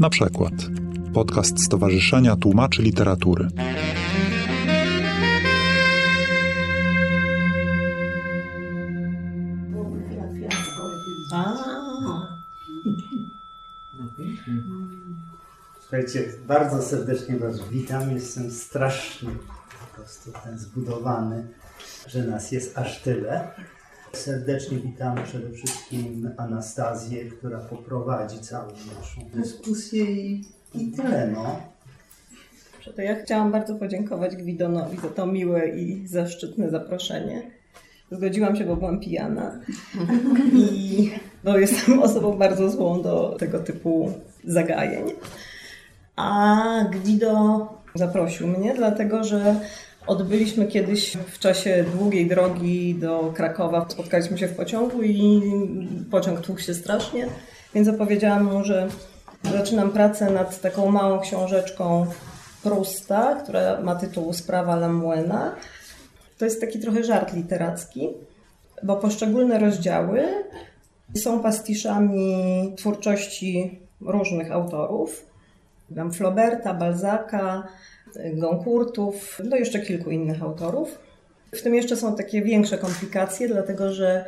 Na przykład podcast Stowarzyszenia Tłumaczy Literatury. Słuchajcie, bardzo serdecznie Was witam. Jestem strasznie po prostu ten zbudowany, że nas jest aż tyle. Serdecznie witam przede wszystkim Anastazję, która poprowadzi całą naszą dyskusję i, i tyle. No. To ja chciałam bardzo podziękować Gwidonowi za to miłe i zaszczytne zaproszenie. Zgodziłam się, bo byłam pijana i bo jestem osobą bardzo złą do tego typu zagajeń. A Gwido zaprosił mnie, dlatego że odbyliśmy kiedyś w czasie długiej drogi do Krakowa, spotkaliśmy się w pociągu i pociąg tłukł się strasznie, więc opowiedziałam mu, że zaczynam pracę nad taką małą książeczką Prusta, która ma tytuł Sprawa Lamuena. To jest taki trochę żart literacki, bo poszczególne rozdziały są pastiszami twórczości różnych autorów. Tam Flauberta, Balzaka, Goncourtów, no jeszcze kilku innych autorów. W tym jeszcze są takie większe komplikacje, dlatego że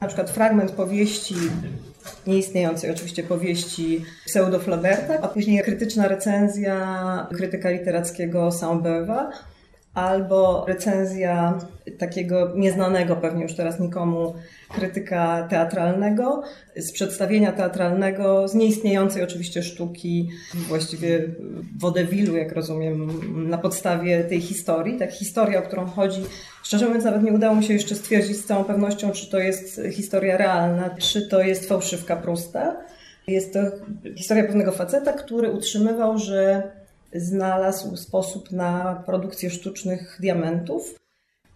na przykład fragment powieści, nieistniejącej oczywiście powieści pseudo Flauberta, a później krytyczna recenzja krytyka literackiego Saint-Beuva, albo recenzja takiego nieznanego pewnie już teraz nikomu krytyka teatralnego, z przedstawienia teatralnego, z nieistniejącej oczywiście sztuki, właściwie wodewilu, jak rozumiem, na podstawie tej historii. Tak, historia, o którą chodzi. Szczerze mówiąc, nawet nie udało mi się jeszcze stwierdzić z całą pewnością, czy to jest historia realna, czy to jest fałszywka Prusta. Jest to historia pewnego faceta, który utrzymywał, że znalazł sposób na produkcję sztucznych diamentów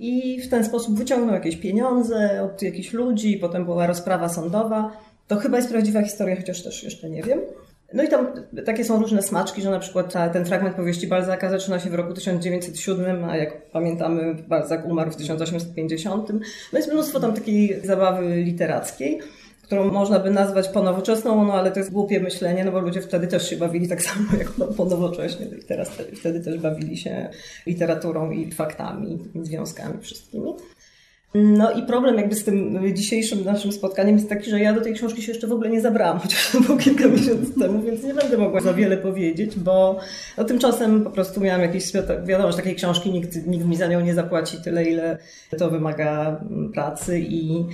i w ten sposób wyciągnął jakieś pieniądze od jakichś ludzi, potem była rozprawa sądowa. To chyba jest prawdziwa historia, chociaż też jeszcze nie wiem. No i tam takie są różne smaczki, że na przykład ta, ten fragment powieści Balzaka zaczyna się w roku 1907, a jak pamiętamy Balzak umarł w 1850. No jest mnóstwo tam takiej zabawy literackiej którą można by nazwać ponowoczesną, no ale to jest głupie myślenie, no bo ludzie wtedy też się bawili tak samo jak ponowocześnie i teraz wtedy też bawili się literaturą i faktami, związkami wszystkimi. No i problem jakby z tym dzisiejszym naszym spotkaniem jest taki, że ja do tej książki się jeszcze w ogóle nie zabrałam, chociaż to było kilka miesięcy temu, więc nie będę mogła za wiele powiedzieć, bo no, tymczasem po prostu miałam jakieś, wiadomo, że takiej książki nikt, nikt mi za nią nie zapłaci tyle, ile to wymaga pracy i,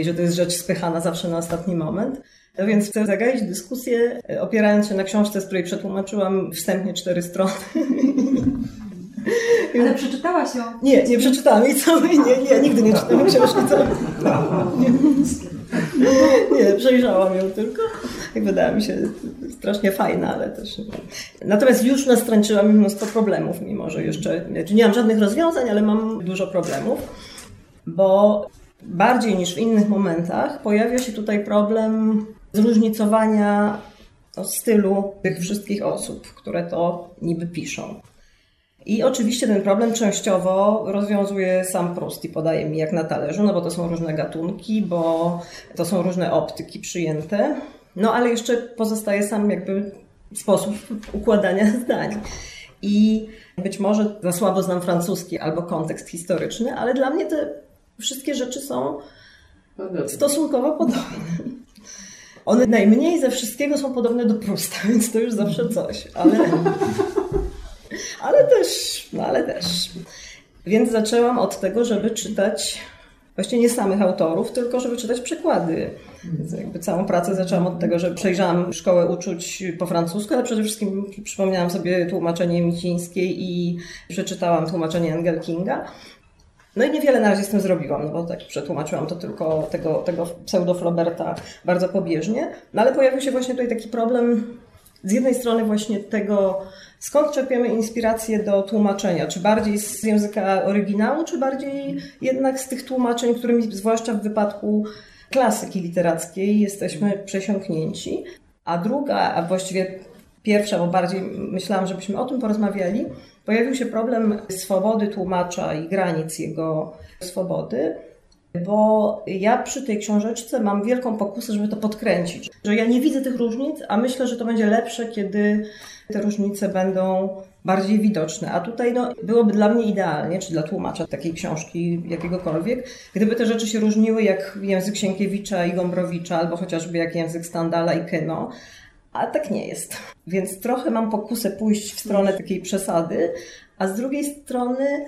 i że to jest rzecz spychana zawsze na ostatni moment. No więc chcę zagaić dyskusję, opierając się na książce, z której przetłumaczyłam wstępnie cztery strony. Ale przeczytałaś ją? Nie, nie przeczytałam jej całej, nie, nie, nigdy nie czytałam książki całej. Nie, przejrzałam ją tylko i wydała mi się strasznie fajna, ale też nie. Natomiast już nastręczyła mi mnóstwo problemów, mimo że jeszcze, znaczy nie mam żadnych rozwiązań, ale mam dużo problemów, bo bardziej niż w innych momentach pojawia się tutaj problem zróżnicowania stylu tych wszystkich osób, które to niby piszą. I oczywiście ten problem częściowo rozwiązuje sam Proust i podaje mi jak na talerzu, no bo to są różne gatunki, bo to są różne optyki przyjęte. No ale jeszcze pozostaje sam jakby sposób układania zdań. I być może za słabo znam francuski albo kontekst historyczny, ale dla mnie te wszystkie rzeczy są stosunkowo podobne. One najmniej ze wszystkiego są podobne do Prusta, więc to już zawsze coś, ale ale też, no ale też. Więc zaczęłam od tego, żeby czytać właśnie nie samych autorów, tylko żeby czytać przykłady. Więc jakby całą pracę zaczęłam od tego, że przejrzałam szkołę uczuć po francusku, ale przede wszystkim przypomniałam sobie tłumaczenie Micińskiej i przeczytałam tłumaczenie Engel Kinga. No i niewiele na razie z tym zrobiłam, no bo tak przetłumaczyłam to tylko tego, tego pseudo-Floberta bardzo pobieżnie. No ale pojawił się właśnie tutaj taki problem z jednej strony właśnie tego, skąd czerpiemy inspirację do tłumaczenia? Czy bardziej z języka oryginału, czy bardziej jednak z tych tłumaczeń, którymi zwłaszcza w wypadku klasyki literackiej jesteśmy przesiąknięci? A druga, a właściwie pierwsza, bo bardziej myślałam, żebyśmy o tym porozmawiali, pojawił się problem swobody tłumacza i granic jego swobody bo ja przy tej książeczce mam wielką pokusę, żeby to podkręcić. Że ja nie widzę tych różnic, a myślę, że to będzie lepsze, kiedy te różnice będą bardziej widoczne. A tutaj no, byłoby dla mnie idealnie, czy dla tłumacza takiej książki jakiegokolwiek, gdyby te rzeczy się różniły jak język Sienkiewicza i Gombrowicza, albo chociażby jak język Stendala i Keno. A tak nie jest. Więc trochę mam pokusę pójść w stronę takiej przesady, a z drugiej strony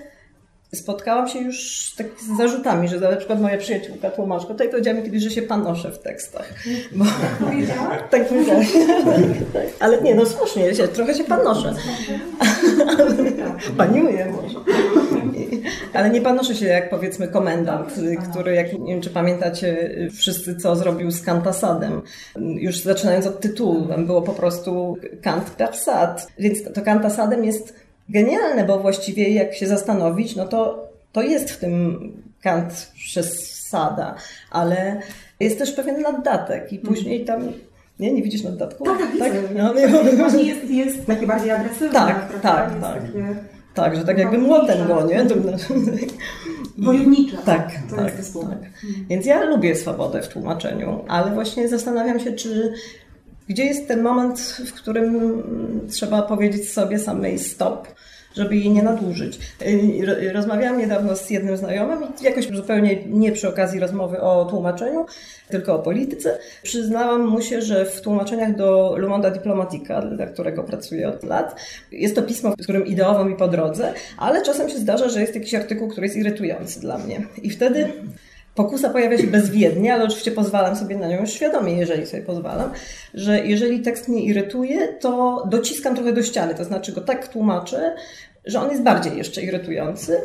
spotkałam się już tak z zarzutami, że na przykład moja przyjaciółka tłumaczka tutaj powiedziała mi kiedyś, że się panoszę w tekstach. Bo... tak powiedziała. tak, Ale nie, no słusznie, się, trochę się panoszę. Paniuję może. Ale nie panoszę się jak powiedzmy komendant, który, jak nie wiem czy pamiętacie wszyscy, co zrobił z Kantasadem. Już zaczynając od tytułu, tam było po prostu Kant Persad. Więc to Kantasadem jest genialne, bo właściwie jak się zastanowić, no to, to jest w tym Kant przesada, ale jest też pewien naddatek i później tam nie, nie widzisz naddatku? Tak, tak, tak? No, nie, Właśnie jest, jest takie bardziej agresywne. Tak, trochę, tak, jest tak. Takie Tak, że tak jakby młotem go, nie? Wojownicze. Tak, to tak, jest słowo. tak. Więc ja lubię swobodę w tłumaczeniu, ale właśnie zastanawiam się, czy gdzie jest ten moment, w którym trzeba powiedzieć sobie samej stop, żeby jej nie nadużyć. Ro- Rozmawiałam niedawno z jednym znajomym i jakoś zupełnie nie przy okazji rozmowy o tłumaczeniu, tylko o polityce. Przyznałam mu się, że w tłumaczeniach do Le Monde Diplomatica, dla którego pracuję od lat, jest to pismo, z którym ideowo mi po drodze, ale czasem się zdarza, że jest jakiś artykuł, który jest irytujący dla mnie. I wtedy Pokusa pojawia się bezwiednie, ale oczywiście pozwalam sobie na nią świadomie, jeżeli sobie pozwalam, że jeżeli tekst mnie irytuje, to dociskam trochę do ściany, to znaczy go tak tłumaczę, że on jest bardziej jeszcze irytujący,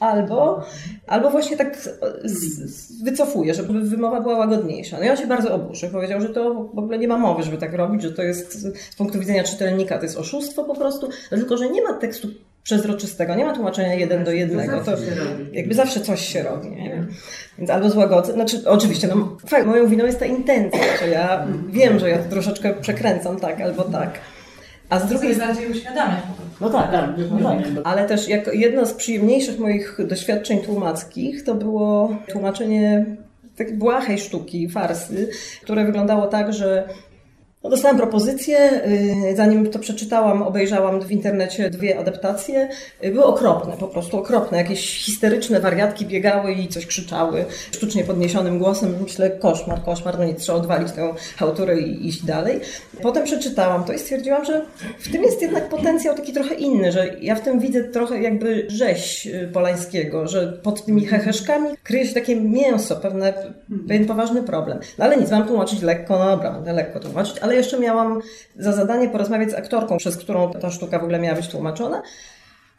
albo, albo właśnie tak z, wycofuję, żeby wymowa była łagodniejsza. No i on się bardzo oburzył, powiedział, że to w ogóle nie ma mowy, żeby tak robić, że to jest z punktu widzenia czytelnika to jest oszustwo po prostu, tylko że nie ma tekstu przezroczystego, nie ma tłumaczenia jeden do jednego. To jakby zawsze coś się robi. Nie? Więc albo złagodzę, znaczy oczywiście, no, moją winą jest ta intencja, że ja wiem, że ja to troszeczkę przekręcam tak albo tak. A z drugiej Sobie bardziej uświadamiać po prostu. no tak, no tak. Ale też jako jedno z przyjemniejszych moich doświadczeń tłumackich to było tłumaczenie takiej błahej sztuki, farsy, które wyglądało tak, że no dostałam propozycję, yy, zanim to przeczytałam, obejrzałam w internecie dwie adaptacje. Yy, Były okropne, po prostu okropne. Jakieś histeryczne wariatki biegały i coś krzyczały sztucznie podniesionym głosem. Myślę, koszmar, koszmar, no nie trzeba odwalić tę autorę i iść dalej. Potem przeczytałam to i stwierdziłam, że w tym jest jednak potencjał taki trochę inny, że ja w tym widzę trochę jakby rzeź yy, Polańskiego, że pod tymi heheszkami kryje się takie mięso, pewne, pewien poważny problem. No ale nic, mam tłumaczyć lekko, no dobra, będę lekko tłumaczyć, ale jeszcze miałam za zadanie porozmawiać z aktorką, przez którą ta sztuka w ogóle miała być tłumaczona.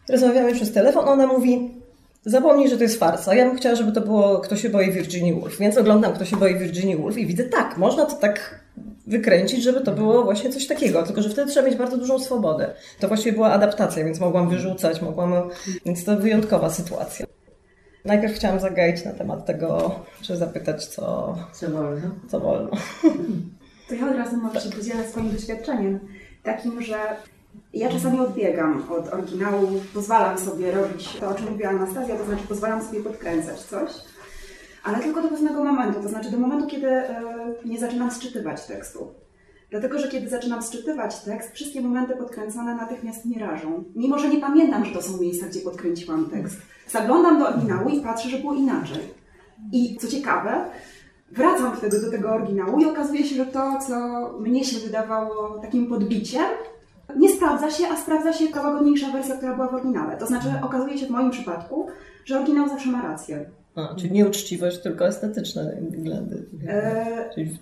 Rozmawiamy przez telefon, ona mówi, zapomnij, że to jest farsa. Ja bym chciała, żeby to było Kto się boi Virginia Woolf. Więc oglądam Kto się boi Virginia Woolf i widzę, tak, można to tak wykręcić, żeby to było właśnie coś takiego. Tylko, że wtedy trzeba mieć bardzo dużą swobodę. To właściwie była adaptacja, więc mogłam wyrzucać, mogłam... Więc to wyjątkowa sytuacja. Najpierw chciałam zagaić na temat tego, czy zapytać, co, Co wolno. co wolno. To ja od razu może się podzielę swoim doświadczeniem, takim, że ja czasami odbiegam od oryginału, pozwalam sobie robić to, o czym mówiła Anastazja, to znaczy pozwalam sobie podkręcać coś, ale tylko do pewnego momentu, to znaczy do momentu, kiedy e, nie zaczynam sczytywać tekstu. Dlatego, że kiedy zaczynam sczytywać tekst, wszystkie momenty podkręcone natychmiast mnie rażą. Mimo, że nie pamiętam, że to są miejsca, gdzie podkręciłam tekst. Zaglądam do oryginału i patrzę, że było inaczej. I co ciekawe, wracam wtedy do tego oryginału i okazuje się, że to, co mnie się wydawało takim podbiciem, nie sprawdza się, a sprawdza się ta łagodniejsza wersja, która była w oryginale. To znaczy, okazuje się w moim przypadku, że oryginał zawsze ma rację. A, czyli nie uczciwość, tylko estetyczne względy. E, Czyli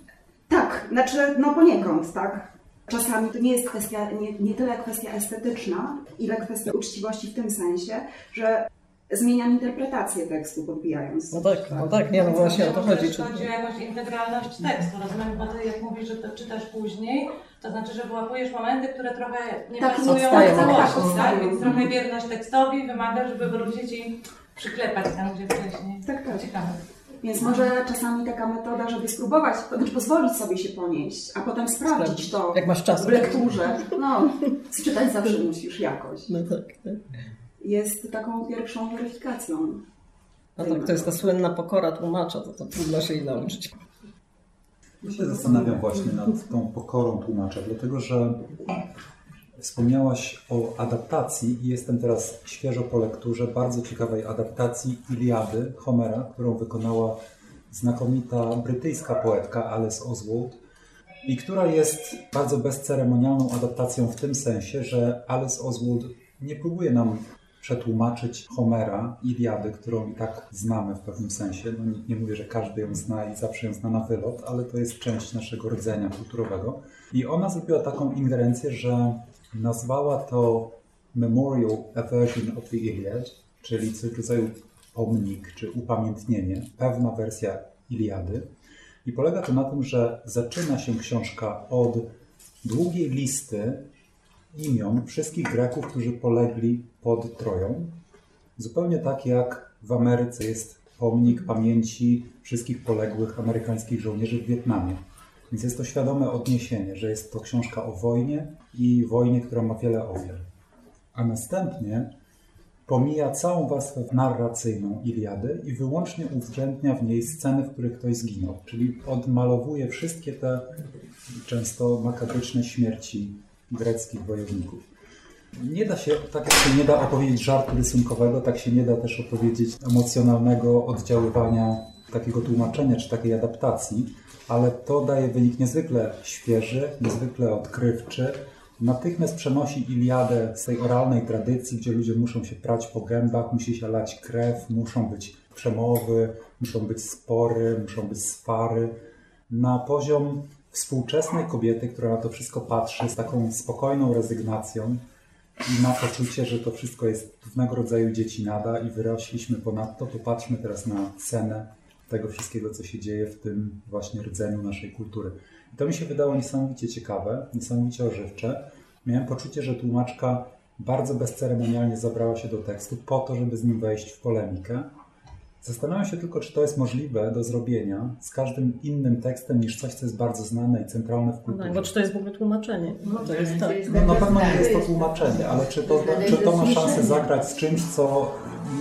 tak, znaczy, no poniekąd, tak. Czasami to nie jest kwestia, nie, nie tyle kwestia estetyczna, ile kwestia uczciwości w tym sensie, że zmieniam interpretację tekstu, podbijając. No tak, no tak, nie, no właśnie o to chodzi. Czy... chodzi o jakąś integralność tekstu. Rozumiem, bo ty jak mówisz, że to czytasz później, to znaczy, że wyłapujesz momenty, które trochę nie Tak, pasują odstają do całości, tekstu. tak? Więc trochę wierność tekstowi wymaga, żeby wrócić i przyklepać tam, gdzie wcześniej. Tak, tak. Ciekawe. Więc może czasami taka metoda, żeby spróbować, to znaczy pozwolić sobie się ponieść, a potem sprawdzić to Jak masz czas. w lekturze. No, czytać zawsze musisz jakoś. No tak, tak. Jest taką pierwszą weryfikacją. A tak, to jest ta słynna pokora tłumacza, to, to trudno się jej nauczyć. Ja się zastanawiam właśnie nad tą pokorą tłumacza, dlatego że wspomniałaś o adaptacji i jestem teraz świeżo po lekturze bardzo ciekawej adaptacji Iliady Homera, którą wykonała znakomita brytyjska poetka Alice Oswald i która jest bardzo bezceremonialną adaptacją w tym sensie, że Alice Oswald nie próbuje nam przetłumaczyć Homera, Iliady, którą i tak znamy w pewnym sensie. No nie, mówię, że każdy ją zna i zawsze ją zna na wylot, ale to jest część naszego rdzenia kulturowego. I ona zrobiła taką ingerencję, że nazwała to Memorial a Version of the Iliad, czyli coś rodzaju pomnik czy upamiętnienie, pewna wersja Iliady. I polega to na tym, że zaczyna się książka od długiej listy imion wszystkich Greków, którzy polegli pod Troją. Zupełnie tak jak w Ameryce jest pomnik pamięci wszystkich poległych amerykańskich żołnierzy w Wietnamie. Więc jest to świadome odniesienie, że jest to książka o wojnie i wojnie, która ma wiele ofiar. A następnie pomija całą warstwę narracyjną Iliady i wyłącznie uwzględnia w niej sceny, w których ktoś zginął. Czyli odmalowuje wszystkie te często makabryczne śmierci greckich wojowników. Nie da się, tak jak się nie da opowiedzieć żartu rysunkowego, tak się nie da też opowiedzieć emocjonalnego oddziaływania takiego tłumaczenia czy takiej adaptacji, ale to daje wynik niezwykle świeży, niezwykle odkrywczy. Natychmiast przenosi Iliadę z tej oralnej tradycji, gdzie ludzie muszą się prać po gębach, musi się lać krew, muszą być przemowy, muszą być spory, muszą być swary, na poziom współczesnej kobiety, która na to wszystko patrzy z taką spokojną rezygnacją i ma poczucie, że to wszystko jest pewnego rodzaju dziecinada i wyrośliśmy ponadto, to patrzmy teraz na cenę tego wszystkiego, co się dzieje w tym właśnie rdzeniu naszej kultury. I to mi się wydało niesamowicie ciekawe, niesamowicie ożywcze. Miałem poczucie, że tłumaczka bardzo bezceremonialnie zabrała się do tekstu po to, żeby z nim wejść w polemikę. Zastanawiam się tylko, czy to jest możliwe do zrobienia z każdym innym tekstem niż coś, co jest bardzo znane i centralne w No, kulturze. bo czy to jest w ogóle tłumaczenie? No to jest tak. No na pewno nie jest to tłumaczenie, ale czy to, czy to ma szansę zagrać z czymś, co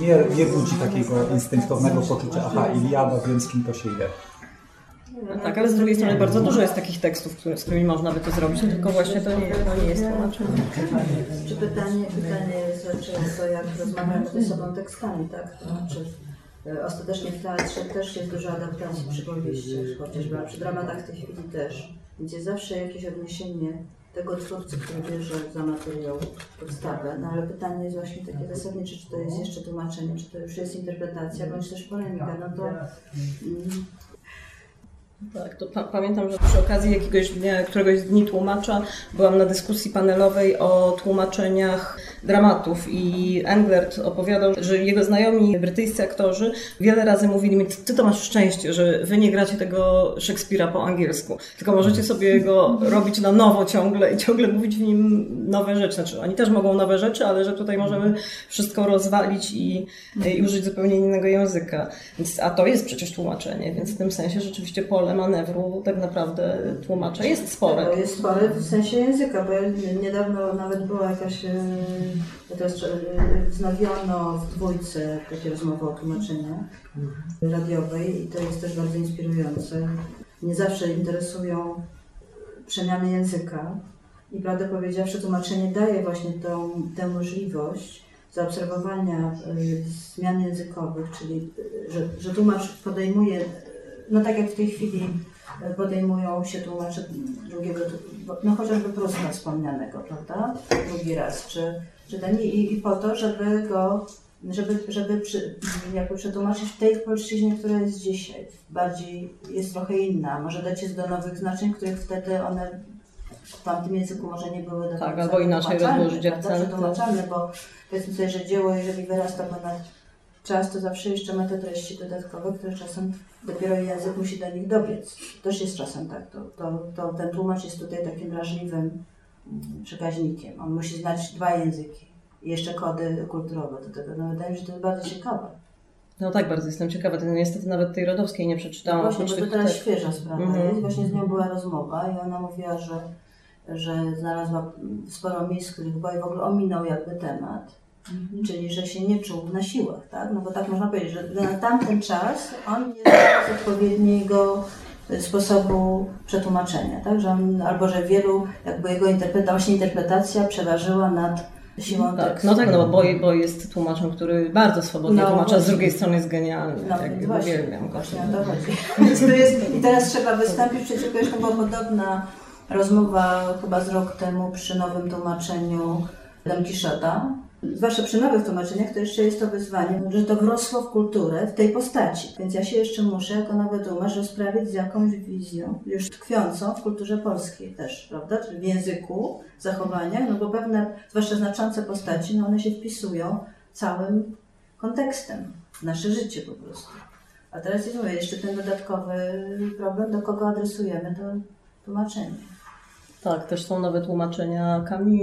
nie, nie budzi takiego instynktownego poczucia, aha, Iliada, wiem z kim to się je. No tak, ale z drugiej strony bardzo dużo jest takich tekstów, które, z którymi można by to zrobić, tylko właśnie to nie, to nie jest tłumaczenie. Czy pytanie, pytanie jest raczej to, jak rozmawiamy ze sobą tekstami, tak? To znaczy, ostatecznie w teatrze też jest dużo adaptacji przy powieściach, chociażby, przy dramatach w tej chwili też, gdzie zawsze jakieś odniesienie tego twórcy, który bierze za materiał podstawę, no ale pytanie jest właśnie takie zasadnicze, czy to jest jeszcze tłumaczenie, czy to już jest interpretacja, bądź też polemika, no to mm, Tak, to pa pamiętam, że przy okazji jakiegoś dnia, któregoś z dni tłumacza byłam na dyskusji panelowej o tłumaczeniach dramatów i Englert opowiadał, że jego znajomi brytyjscy aktorzy wiele razy mówili mi, ty to masz szczęście, że wy nie gracie tego Szekspira po angielsku, tylko możecie sobie go robić na nowo ciągle i ciągle mówić w nim nowe rzeczy. Znaczy, oni też mogą nowe rzeczy, ale że tutaj możemy wszystko rozwalić i, i użyć zupełnie innego języka. Więc, a to jest przecież tłumaczenie, więc w tym sensie rzeczywiście pole manewru tak naprawdę tłumacza jest spore. To jest spore w sensie języka, bo ja niedawno nawet była jakaś, teraz e, wznowiono w dwójce takie rozmowy o tłumaczeniach radiowej i to jest też bardzo inspirujące. Mnie zawsze interesują przemiany języka i prawdę powiedziawszy tłumaczenie daje właśnie tą, tę możliwość zaobserwowania y, zmian językowych, czyli y, że, że tłumacz podejmuje, no tak jak w tej chwili y, podejmują się tłumacze drugiego, no chociażby Pruska wspomnianego, prawda? Drugi raz, czy, czy ten, i, i po to, żeby go, żeby, żeby przy, jakby przetłumaczyć w tej polszczyźnie, która jest dzisiaj, bardziej jest trochę inna, może dać się do nowych znaczeń, których wtedy one w tamtym języku może nie były do Tak, końca albo inaczej rozłożyć akcenty. Przetłumaczalne, bo powiedzmy sobie, że dzieło, jeżeli wyrasta ponad czas, to zawsze jeszcze ma te treści dodatkowe, które czasem dopiero język musi do nich dobiec. Też jest czasem tak. To, to, to ten tłumacz jest tutaj takim wrażliwym mm, przekaźnikiem. On musi znać dwa języki i jeszcze kody kulturowe do tego. No, wydaje mi się, że to jest bardzo ciekawe. No tak, bardzo jestem ciekawa. To Niestety nawet tej rodowskiej nie przeczytałam. Właśnie, oprócz bo to teraz świeża sprawa Mhm. jest. Właśnie z nią była rozmowa i ona mówiła, że, że znalazła sporo miejsc, których była i w ogóle ominął jakby temat. Czyli że się nie czuł na siłach, tak? No bo tak można powiedzieć, że na tamten czas on nie znalazł odpowiedniego sposobu przetłumaczenia, tak? Że on, albo że wielu, jakby jego interpretacja, właśnie interpretacja przeważyła nad siłą Tak, tekstu. no tak, no bo, bo jest tłumaczem, który bardzo swobodnie No, tłumacza, a z drugiej strony jest genialny. No, tak, właśnie, uwielbiam go. właśnie to chodzi. Jest, I teraz trzeba wystąpić przeciwko, jeszcze była podobna rozmowa chyba z rok temu przy nowym tłumaczeniu Don Quixota. Zwłaszcza przy nowych tłumaczeniach to jeszcze jest to wyzwanie, że to wrosło w kulturę w tej postaci. Więc ja się jeszcze muszę jako nowy tłumacz rozprawić z jakąś wizją, już tkwiącą w kulturze polskiej też, prawda? W języku, zachowaniach, no bo pewne, zwłaszcza znaczące postaci, no one się wpisują całym kontekstem w nasze życie po prostu. A teraz jest mówię, jeszcze ten dodatkowy problem, do kogo adresujemy to tłumaczenie. Tak, też są nowe tłumaczenia Camus.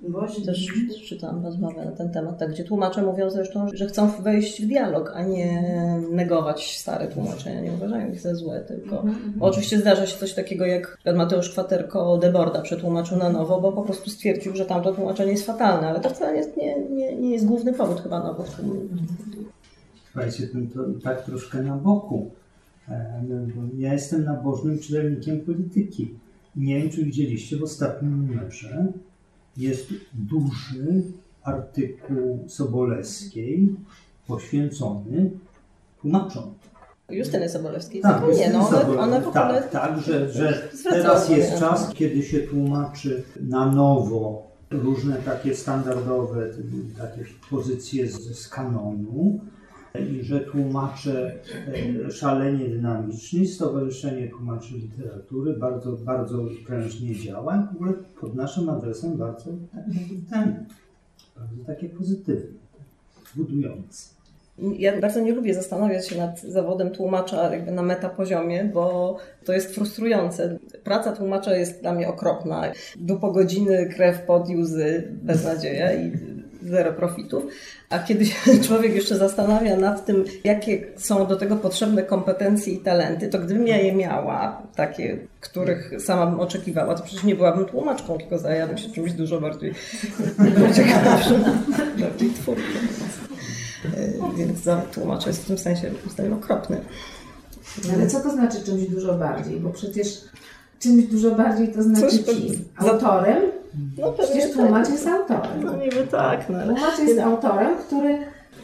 Właśnie. Też czytałam rozmowę na ten temat, tak, gdzie tłumacze mówią zresztą, że chcą wejść w dialog, a nie negować stare tłumaczenia. Nie uważają ich za złe, tylko. Bo oczywiście zdarza się coś takiego, jak Mateusz Kwaterko Deborda przetłumaczył na nowo, bo po prostu stwierdził, że tamto tłumaczenie jest fatalne, ale to wcale nie, nie, nie, nie jest główny powód chyba nowych tłumaczeń. Słuchajcie, to, to tak troszkę na boku. E, no, bo Ja jestem nabożnym czytelnikiem polityki. Nie wiem, czy widzieliście w ostatnim numerze jest duży artykuł Sobolewskiej poświęcony tłumaczom. Justyny Sobolewskiej, Tak, tak, nie, no, Justyny one, one Sobolewskiej. tak, tak, że, że teraz jest czas, kiedy się tłumaczy na nowo różne takie standardowe takie pozycje z, z kanonu i że tłumacze e, szalenie dynamiczni, Stowarzyszenie Tłumaczy Literatury bardzo, bardzo prężnie działa i w ogóle pod naszym adresem bardzo ten, bardzo takie pozytywne, budujące. Ja bardzo nie lubię zastanawiać się nad zawodem tłumacza jakby na metapoziomie, bo to jest frustrujące. Praca tłumacza jest dla mnie okropna. Do po godziny krew pod i łzy, beznadzieja i zero profitów. A kiedy się człowiek jeszcze zastanawia nad tym, jakie są do tego potrzebne kompetencje i talenty, to gdybym ja je miała, takie, których sama bym oczekiwała, to przecież nie byłabym tłumaczką, tylko zajęłabym się czymś dużo bardziej ciekawszym, bardziej twórczym. E, Więc zawód tłumacza jest w tym sensie zdaniem okropny. Ale co to znaczy czymś dużo bardziej? Bo przecież czymś dużo bardziej to znaczy Coś Autorem? No Przecież tłumacz jest autorem. No niby tak, no ale... Tłumacz jest autorem, który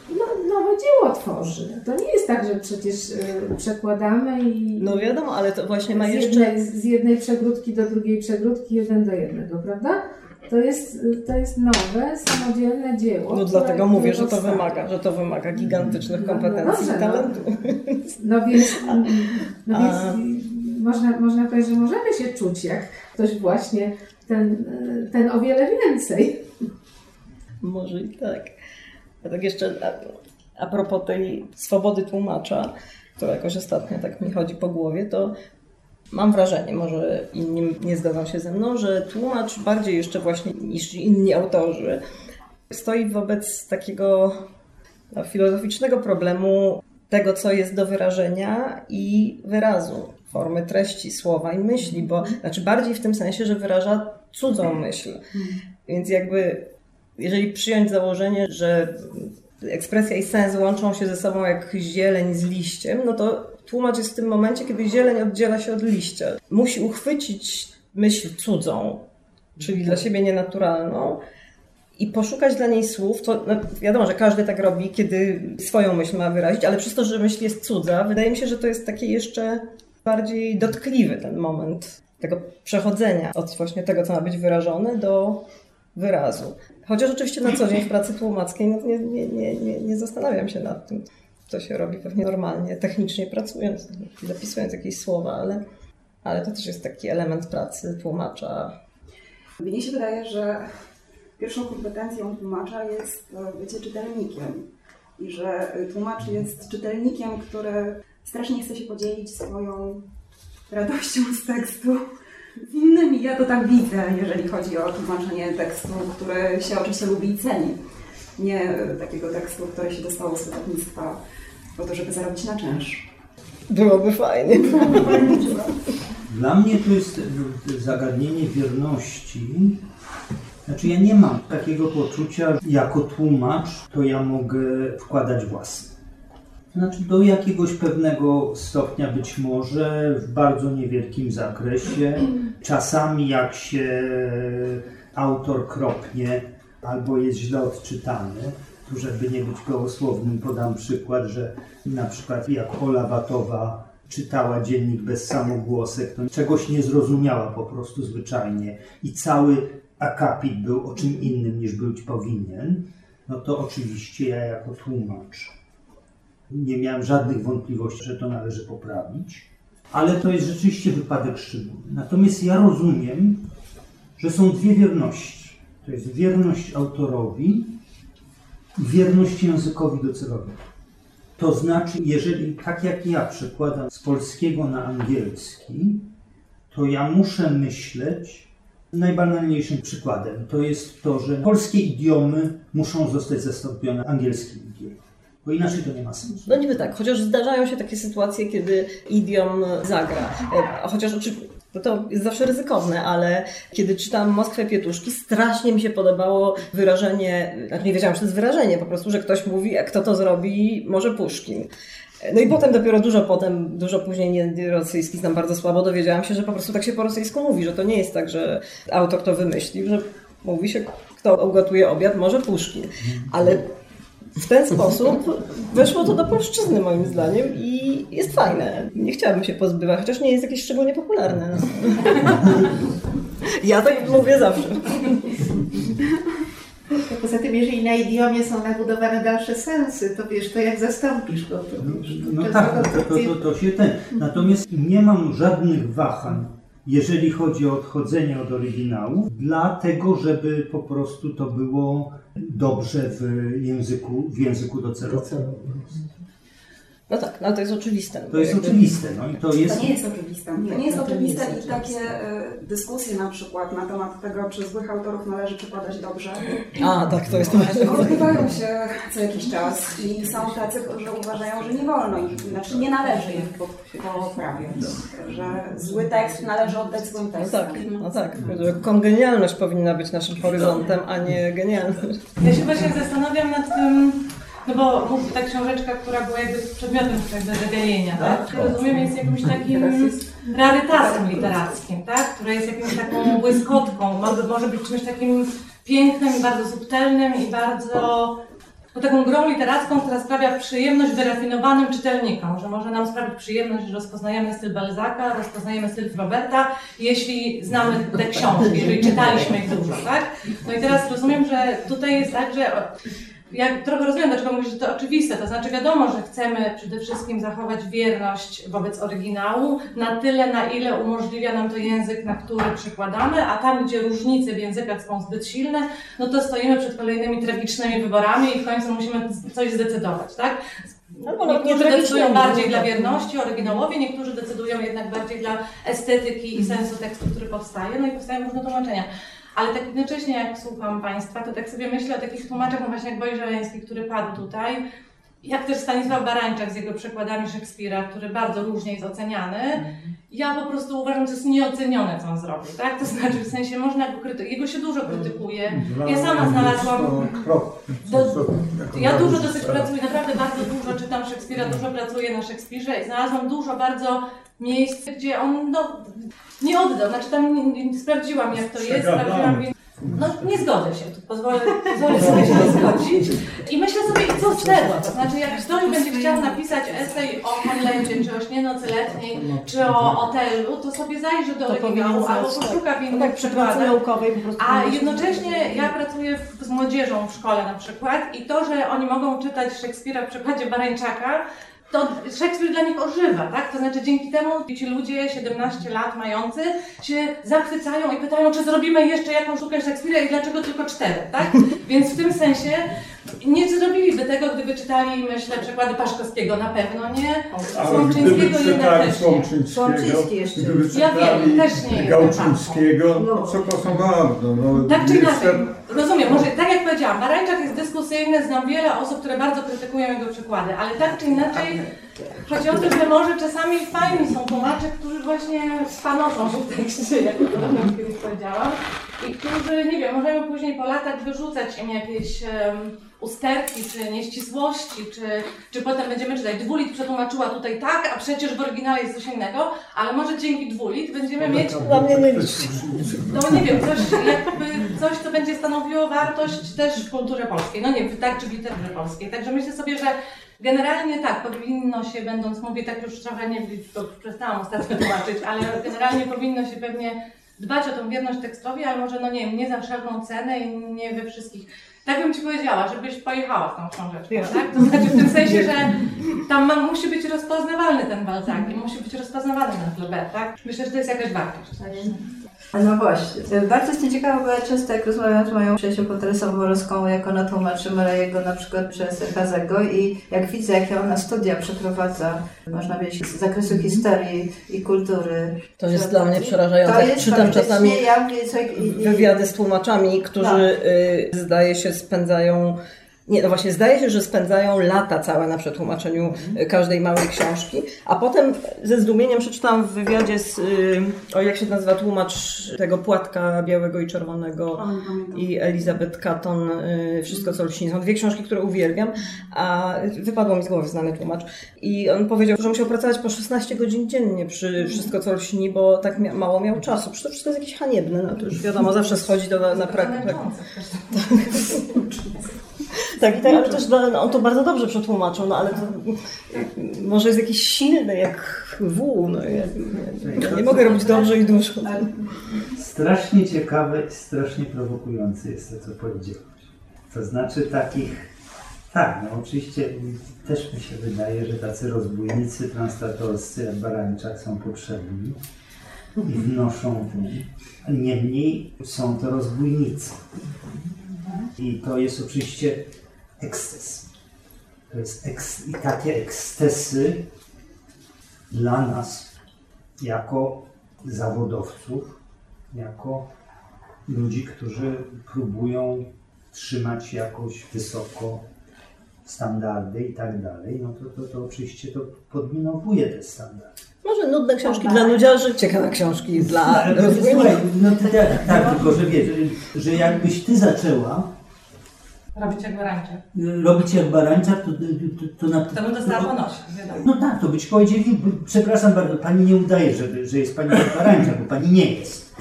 no, nowe dzieło tworzy. To nie jest tak, że przecież y, przekładamy i No wiadomo, ale to właśnie ma z, jeszcze... jednej, z jednej przegródki do drugiej przegródki, jeden do jednego, prawda? To jest, y, to jest nowe, samodzielne dzieło. No dlatego mówię, że to wymaga, że to wymaga gigantycznych No, no kompetencji dobrze, i no. talentu. No więc, no więc A- można, można powiedzieć, że możemy się czuć jak ktoś właśnie ten, ten o wiele więcej. Może i tak. A tak jeszcze a, a propos tej swobody tłumacza, która jakoś ostatnio tak mi chodzi po głowie, to mam wrażenie, może inni nie zgadzą się ze mną, że tłumacz bardziej jeszcze właśnie niż inni autorzy stoi wobec takiego no, filozoficznego problemu tego, co jest do wyrażenia i wyrazu, formy treści, słowa i myśli, bo znaczy bardziej w tym sensie, że wyraża cudzą myśl. Więc jakby, jeżeli przyjąć założenie, że ekspresja i sens łączą się ze sobą jak zieleń z liściem, no to tłumacz jest w tym momencie, kiedy zieleń oddziela się od liścia. Musi uchwycić myśl cudzą, czyli dla siebie nienaturalną, i poszukać dla niej słów, to no, wiadomo, że każdy tak robi, kiedy swoją myśl ma wyrazić, ale przez to, że myśl jest cudza, wydaje mi się, że to jest taki jeszcze bardziej dotkliwy ten moment tego przechodzenia od właśnie tego, co ma być wyrażone, do wyrazu. Chociaż oczywiście na co dzień w pracy tłumackiej no, nie, nie, nie, nie, zastanawiam się nad tym, co się robi pewnie normalnie, technicznie pracując, zapisując jakieś słowa, ale, ale to też jest taki element pracy tłumacza. Mnie się wydaje, że pierwszą kompetencją tłumacza jest e, bycie czytelnikiem. I że tłumacz jest czytelnikiem, który strasznie chce się podzielić swoją radością z tekstu z innymi. Ja to tak widzę, jeżeli chodzi o tłumaczenie tekstu, który się oczywiście lubi i ceni. Nie e, takiego tekstu, który się dostało z wydawnictwa po to, żeby zarobić na czynsz. Byłoby fajnie. Dla mnie to jest e, zagadnienie wierności Znaczy ja nie mam takiego poczucia, że jako tłumacz to ja mogę wkładać własne. Znaczy do jakiegoś pewnego stopnia być może, w bardzo niewielkim zakresie. Czasami jak się autor kropnie albo jest źle odczytany, tu żeby nie być gołosłownym podam przykład, że na przykład jak Ola Watowa czytała dziennik bez samogłosek, to czegoś nie zrozumiała po prostu zwyczajnie i cały akapit był o czym innym niż być powinien, no to oczywiście ja jako tłumacz nie miałem żadnych wątpliwości, że to należy poprawić, ale to jest rzeczywiście wypadek szczególny. Natomiast ja rozumiem, że są dwie wierności. To jest wierność autorowi i wierność językowi docelowi. To znaczy, jeżeli tak jak ja przekładam z polskiego na angielski, to ja muszę myśleć, najbanalniejszym przykładem to jest to, że polskie idiomy muszą zostać zastąpione angielskim idiomem, bo inaczej to nie ma sensu. No niby tak, chociaż zdarzają się takie sytuacje, kiedy idiom zagra. E, Chociaż oczywiście to, to jest zawsze ryzykowne, ale kiedy czytam Moskwę Pietuszki, strasznie mi się podobało wyrażenie, znaczy nie wiedziałam, że to jest wyrażenie, po prostu, że ktoś mówi, a kto to zrobi, może Puszkin. No i potem dopiero dużo potem, dużo później nie rosyjski znam bardzo słabo, dowiedziałam się, że po prostu tak się po rosyjsku mówi, że to nie jest tak, że autor to wymyślił, że mówi się, kto ugotuje obiad, może Puszkin. Ale w ten sposób weszło to do polszczyzny moim zdaniem i jest fajne. Nie chciałabym się pozbywać, chociaż nie jest jakieś szczególnie popularne. Ja tak mówię zawsze. Poza tym, jeżeli na idiomie są nabudowane dalsze sensy, to wiesz, to jak zastąpisz go, to wiesz. No to tak, to, to, to się ten. Natomiast nie mam żadnych wahań, jeżeli chodzi o odchodzenie od oryginału, dlatego, żeby po prostu to było dobrze w języku, w języku docelowym. No tak, no ale to jest oczywiste. To jest oczywiste, no i to jest... To nie jest oczywiste. To nie jest oczywiste i takie y, dyskusje na przykład na temat tego, czy złych autorów należy przekładać dobrze, A, tak, to jest to. odbywają się co jakiś czas i są tacy, którzy uważają, że nie wolno ich, znaczy nie należy ich po- poprawiać, że zły tekst należy oddać złym No tekstem. tak, no tak. Że Kongenialność powinna być naszym horyzontem, a nie genialność. Ja się właśnie zastanawiam nad tym, no bo mów, ta książeczka, która była jakby przedmiotem jakby zagadnienia, tak? Rozumiem, jest jakimś takim rarytasem literackim, tak? Która jest jakąś taką błyskotką, może, być czymś takim pięknym, i bardzo subtelnym i bardzo no, taką grą literacką, która sprawia przyjemność wyrafinowanym czytelnikom, że może nam sprawić przyjemność, że rozpoznajemy styl Balzaka, rozpoznajemy styl Roberta, jeśli znamy te książki, jeżeli czytaliśmy ich dużo, tak? No i teraz rozumiem, że tutaj jest tak, że ja trochę rozumiem, dlaczego mówisz, że to oczywiste. To znaczy wiadomo, że chcemy przede wszystkim zachować wierność wobec oryginału na tyle, na ile umożliwia nam to język, na który przekładamy, a tam, gdzie różnice w językach są zbyt silne, no to stoimy przed kolejnymi tragicznymi wyborami i w końcu musimy coś zdecydować, tak? Albo nawet nie Niektórzy decydują bardziej dla wierności oryginałowi, niektórzy decydują jednak bardziej dla estetyki i sensu tekstu, który powstaje, no i powstają różne tłumaczenia. Ale tak jednocześnie jak słucham Państwa, to tak sobie myślę o takich tłumaczach, no właśnie jak Boj Żeleński, który padł tutaj, jak też Stanisław Barańczak z jego przekładami Szekspira, który bardzo różnie jest oceniany. Ja po prostu uważam, że jest nieocenione, co on zrobił, tak? To znaczy, w sensie można go krytykować, jego się dużo krytykuje. Ja sama znalazłam do, ja dużo dosyć pracuję, naprawdę bardzo dużo czytam Szekspira, dużo pracuję na Szekspirze i znalazłam dużo bardzo miejsc, gdzie on no, nie oddał, znaczy tam nie, nie sprawdziłam jak to jest, sprawdziłam, więc no nie zgodzę się, tu pozwolę, pozwolę sobie się nie zgodzić. I myślę sobie, i co z tego? To znaczy, jak ktoś będzie chciał napisać esej o Hamlecie, czy o Śnie Nocy Letniej, czy o Otellu, to sobie zajrzy do oryginału, albo znać, poszuka w innych tak, przykładach. naukowej po prostu. A jednocześnie ja pracuję w, z młodzieżą w szkole na przykład i to, że oni mogą czytać Szekspira w przekładzie Barańczaka, to Szekspir dla nich ożywa, tak? To znaczy dzięki temu ci ludzie 17 lat mający się zachwycają i pytają, czy zrobimy jeszcze jakąś sztukę Szekspira i dlaczego tylko cztery, tak? Więc w tym sensie nie zrobiliby tego, gdyby czytali, myślę, przekłady Paszkowskiego, na pewno nie. Słomczyńskiego czytali jednocześnie. Słomczyńskiego, Słomczyński jeszcze. gdyby Ja wiem, też nie jestem Gałczyńskiego, No. co bardzo, no Tak czy inaczej, rozumiem, może tak jak powiedziałam, Barańczak jest dyskusyjny, znam wiele osób, które bardzo krytykują jego przykłady, ale tak czy inaczej Chodzi o to, że może czasami fajni są tłumacze, którzy właśnie panoszą się w tekście, jak to kiedyś powiedziałam, i którzy, nie wiem, możemy później po latach wyrzucać im jakieś em, usterki, czy nieścisłości, czy, czy potem będziemy czytać dwulit przetłumaczyła tutaj tak, a przecież w oryginale jest coś innego, ale może dzięki dwulit będziemy mieć no nie wiem, coś, jakby coś, co będzie stanowiło wartość też w kulturze polskiej. No nie, tak, czy w literaturze polskiej. Także myślę sobie, że generalnie tak, powinno się, będąc, mówię tak już trochę nie, to przestałam ostatnio tłumaczyć, ale generalnie powinno się pewnie dbać o tą wierność tekstowi, ale może, no nie wiem, nie za wszelką cenę i nie we wszystkich. Tak bym Ci powiedziała, żebyś pojechała w tą książeczkę, tak? To znaczy w tym sensie, że tam ma, musi być rozpoznawalny ten Balzac i musi być rozpoznawalny ten Flaubert, tak? Myślę, że to jest jakaś wartość. Tak? No właśnie. Bardzo jestem ciekawa, bo ja często jak rozmawiam z moją przyjaciółką Teresą Borowską, jak ona tłumaczy Marejego na przykład przez Hazego i jak widzę, jakie ona studia przeprowadza, można powiedzieć, z zakresu historii i kultury. To jest dla mnie przerażające. To jest Czytam czasami ja mówię, co, i, i, wywiady z tłumaczami, którzy y, zdaje się spędzają. Nie, no właśnie, zdaje się, że spędzają lata całe na przetłumaczeniu y, każdej małej książki, a potem ze zdumieniem przeczytałam w wywiadzie z, y, o jak się nazywa tłumacz tego płatka białego i czerwonego i Elizabeth Catton, y, Wszystko co lśni. Są dwie książki, które uwielbiam, a wypadło mi z głowy znany tłumacz. I on powiedział, że musiał pracować po 16 godzin dziennie przy Wszystko co lśni, bo tak mia- mało miał czasu. Przecież to wszystko jest jakieś haniebne, no to już wiadomo, zawsze schodzi to na, na prak. prak. Tak, i tak, ale też no, on to bardzo dobrze przetłumaczył, no ale to może jest jakiś silny jak wół, no ja, ja, ja nie mogę robić dobrze i dużo. Strasznie ciekawe i strasznie prowokujące jest to, co powiedziałeś. To znaczy takich, tak, no oczywiście też mi się wydaje, że tacy rozbójnicy translatorscy jak Barańczak są potrzebni i wnoszą ten. Niemniej są to rozbójnicy. I to jest oczywiście eksces. To jest eks, I takie ekscesy dla nas, jako zawodowców, jako ludzi, którzy próbują trzymać jakoś wysoko standardy i tak dalej, no to, to, to oczywiście to podminowuje te standardy. Może nudne książki dla nudziarzy, ciekawe książki dla słuchaj, no ty, tak, tak, tylko że wiesz, że jakbyś ty zaczęła Robić jak barańcze. y, robić jak barańczak, to, to, to, to na To bym dostała po nosie, wiadomo. No tak, to by ci powiedzieli, przepraszam bardzo, pani nie udaje, że, że jest pani jak barańczak, bo pani nie jest.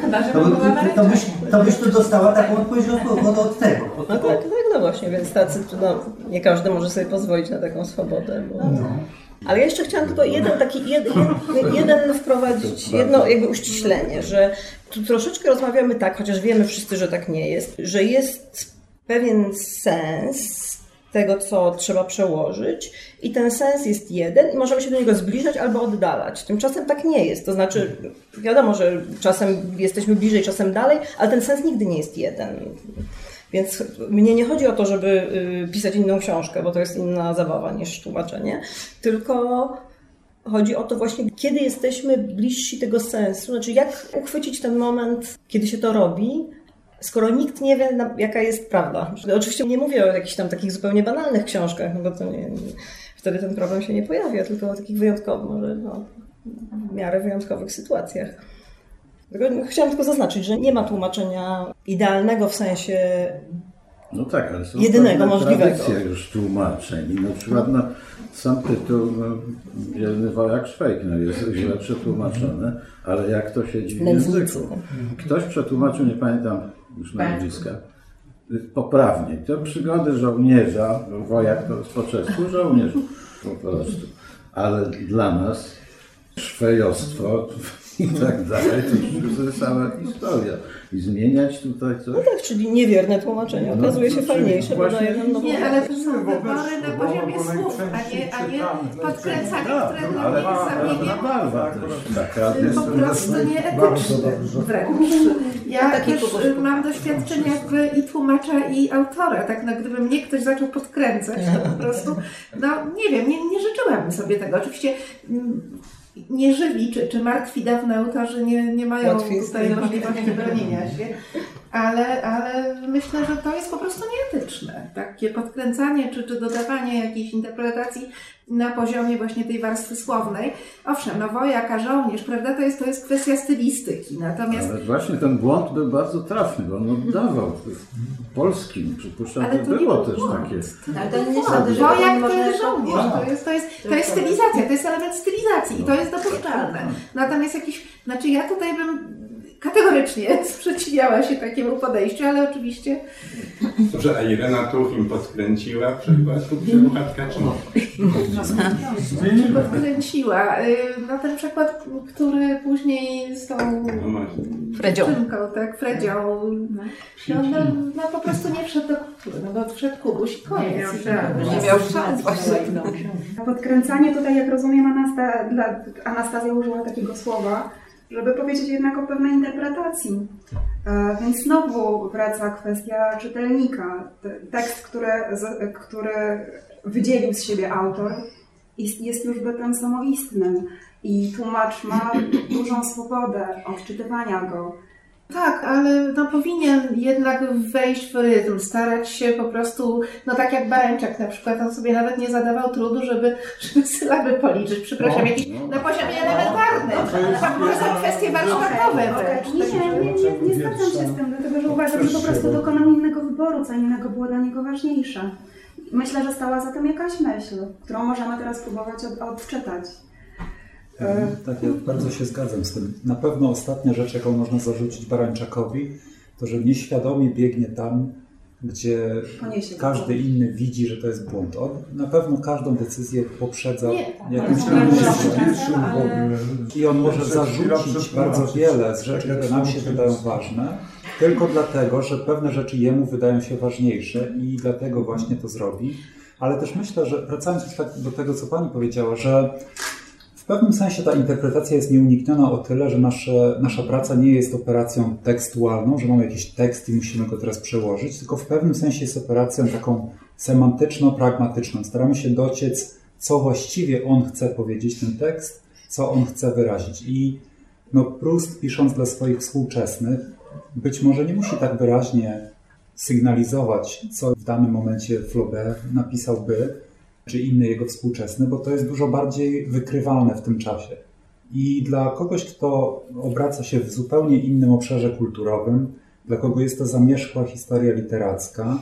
Chyba, że To, by, była to, byś, to byś tu dostała taką odpowiedź od, od, od tego. Od, No tak, tak, no właśnie, więc tacy, no, nie każdy może sobie pozwolić na taką swobodę. Bo... no. Ale ja jeszcze chciałam tylko jeden taki, jed, jed, jeden wprowadzić, jedno jakby uściślenie, że tu troszeczkę rozmawiamy tak, chociaż wiemy wszyscy, że tak nie jest, że jest pewien sens tego, co trzeba przełożyć i ten sens jest jeden i możemy się do niego zbliżać albo oddalać. Tymczasem tak nie jest. To znaczy, wiadomo, że czasem jesteśmy bliżej, czasem dalej, ale ten sens nigdy nie jest jeden. Więc mnie nie chodzi o to, żeby y, pisać inną książkę, bo to jest inna zabawa niż tłumaczenie, tylko chodzi o to właśnie, kiedy jesteśmy bliżsi tego sensu, znaczy jak uchwycić ten moment, kiedy się to robi, skoro nikt nie wie, jaka jest prawda. Oczywiście nie mówię o jakichś tam takich zupełnie banalnych książkach, no bo to nie, wtedy ten problem się nie pojawia, tylko o takich wyjątkowych, może no, w miarę wyjątkowych sytuacjach. Tylko chciałam tylko zaznaczyć, że nie ma tłumaczenia idealnego w sensie No tak, ale są Jedynego możliwego. już tłumaczeń. I na przykład no, sam tytuł no, Dzielny Wojak Szwajk no, jest źle przetłumaczony, ale jak to siedzi w Nędznicy. języku. Ktoś przetłumaczył, nie pamiętam już nazwiska, poprawnie. To przygody żołnierza, wojak to po czesku żołnierz po prostu. Ale dla nas szwejostwo i tak dalej, to już jest cała historia. I zmieniać tutaj coś. No tak, czyli niewierne tłumaczenie okazuje się No, fajniejsze, bo daje nam nową Nie, ale to są Bo wybory na poziomie słów, a nie, a nie podkręcanie Tak, wtrętnym ale zamieniem. barwa też taka jest. Po prostu nieetyczny wręcz. Ja też y, mam doświadczenie jakby i tłumacza, i autora. Tak, no, gdyby mnie ktoś zaczął podkręcać, to po prostu, no nie wiem, nie, nie życzyłabym sobie tego. Oczywiście mm, nie żywi, czy, czy martwi dawni autorzy nie, nie mają Łatwiej tutaj możliwości bronienia się. ale, ale myślę, że to jest po prostu nieetyczne. Takie podkręcanie czy, czy dodawanie jakiejś interpretacji na poziomie właśnie tej warstwy słownej. Owszem, no wojaka, żołnierz, prawda, to jest, to jest kwestia stylistyki, natomiast Ale właśnie ten błąd był bardzo trafny, bo on oddawał w polskim, przypuszczam, Ale że to nie było był też błąd. takie. Ale to nie No, że Wojak to jest żołnierz, to jest, to jest, to jest stylizacja, to jest element stylizacji i to jest dopuszczalne. Natomiast jakiś, znaczy ja tutaj bym kategorycznie sprzeciwiała się takiemu podejściu, ale oczywiście Dobrze, a Irena Tuchim podkręciła przykład Bohatka, czy nie? podkręciła. Y, No ten przykład, który później z tą No dziewczynką, tak, Fredzią, no, no, no po prostu nie wszedł do kultury, no bo wszedł Kubuś i koniec. I tak. Nie miał szans właśnie. Podkręcanie tutaj, jak rozumiem, Anasta, dla, Anastazja użyła takiego słowa, żeby powiedzieć jednak o pewnej interpretacji. E, więc znowu wraca kwestia czytelnika. Te- Tekst, który, który wydzielił z siebie autor, jest już bytem samoistnym i tłumacz ma dużą swobodę odczytywania go. Tak, ale no powinien jednak wejść w rytm, starać się po prostu, no tak jak Barańczak na przykład, on sobie nawet nie zadawał trudu, żeby, żeby sylaby policzyć, przepraszam, No, jakieś na poziomie elementarnym. To są kwestie warsztatowe wręcz. Nie, nie, nie, nie, nie zgadzam się z tym, dlatego że uważam, że po prostu dokonał innego wyboru, co innego było dla niego ważniejsze. Myślę, że stała za tym jakaś myśl, którą możemy teraz próbować od, odczytać. E, Tak, ja bardzo się zgadzam z tym. Na pewno ostatnia rzecz, jaką można zarzucić Barańczakowi, to że nieświadomie biegnie tam, gdzie każdy inny widzi, że to jest błąd. On na pewno każdą decyzję poprzedza Nie, jakimś ale- innym ale- I on może zarzucić bardzo wiele z rzeczy, Tak które nam się wydają ważne, tylko dlatego, że pewne rzeczy jemu wydają się ważniejsze i dlatego właśnie to zrobi. Ale też myślę, że wracając już tak do tego, co Pani powiedziała, że w pewnym sensie ta interpretacja jest nieunikniona o tyle, że nasze, nasza praca nie jest operacją tekstualną, że mamy jakiś tekst i musimy go teraz przełożyć, tylko w pewnym sensie jest operacją taką semantyczno-pragmatyczną. Staramy się dociec, co właściwie on chce powiedzieć, ten tekst, co on chce wyrazić. I no, Proust, pisząc dla swoich współczesnych, być może nie musi tak wyraźnie sygnalizować, co w danym momencie Flaubert napisałby, czy inny jego współczesny, bo to jest dużo bardziej wykrywalne w tym czasie. I dla kogoś, kto obraca się w zupełnie innym obszarze kulturowym, dla kogo jest to zamierzchła historia literacka,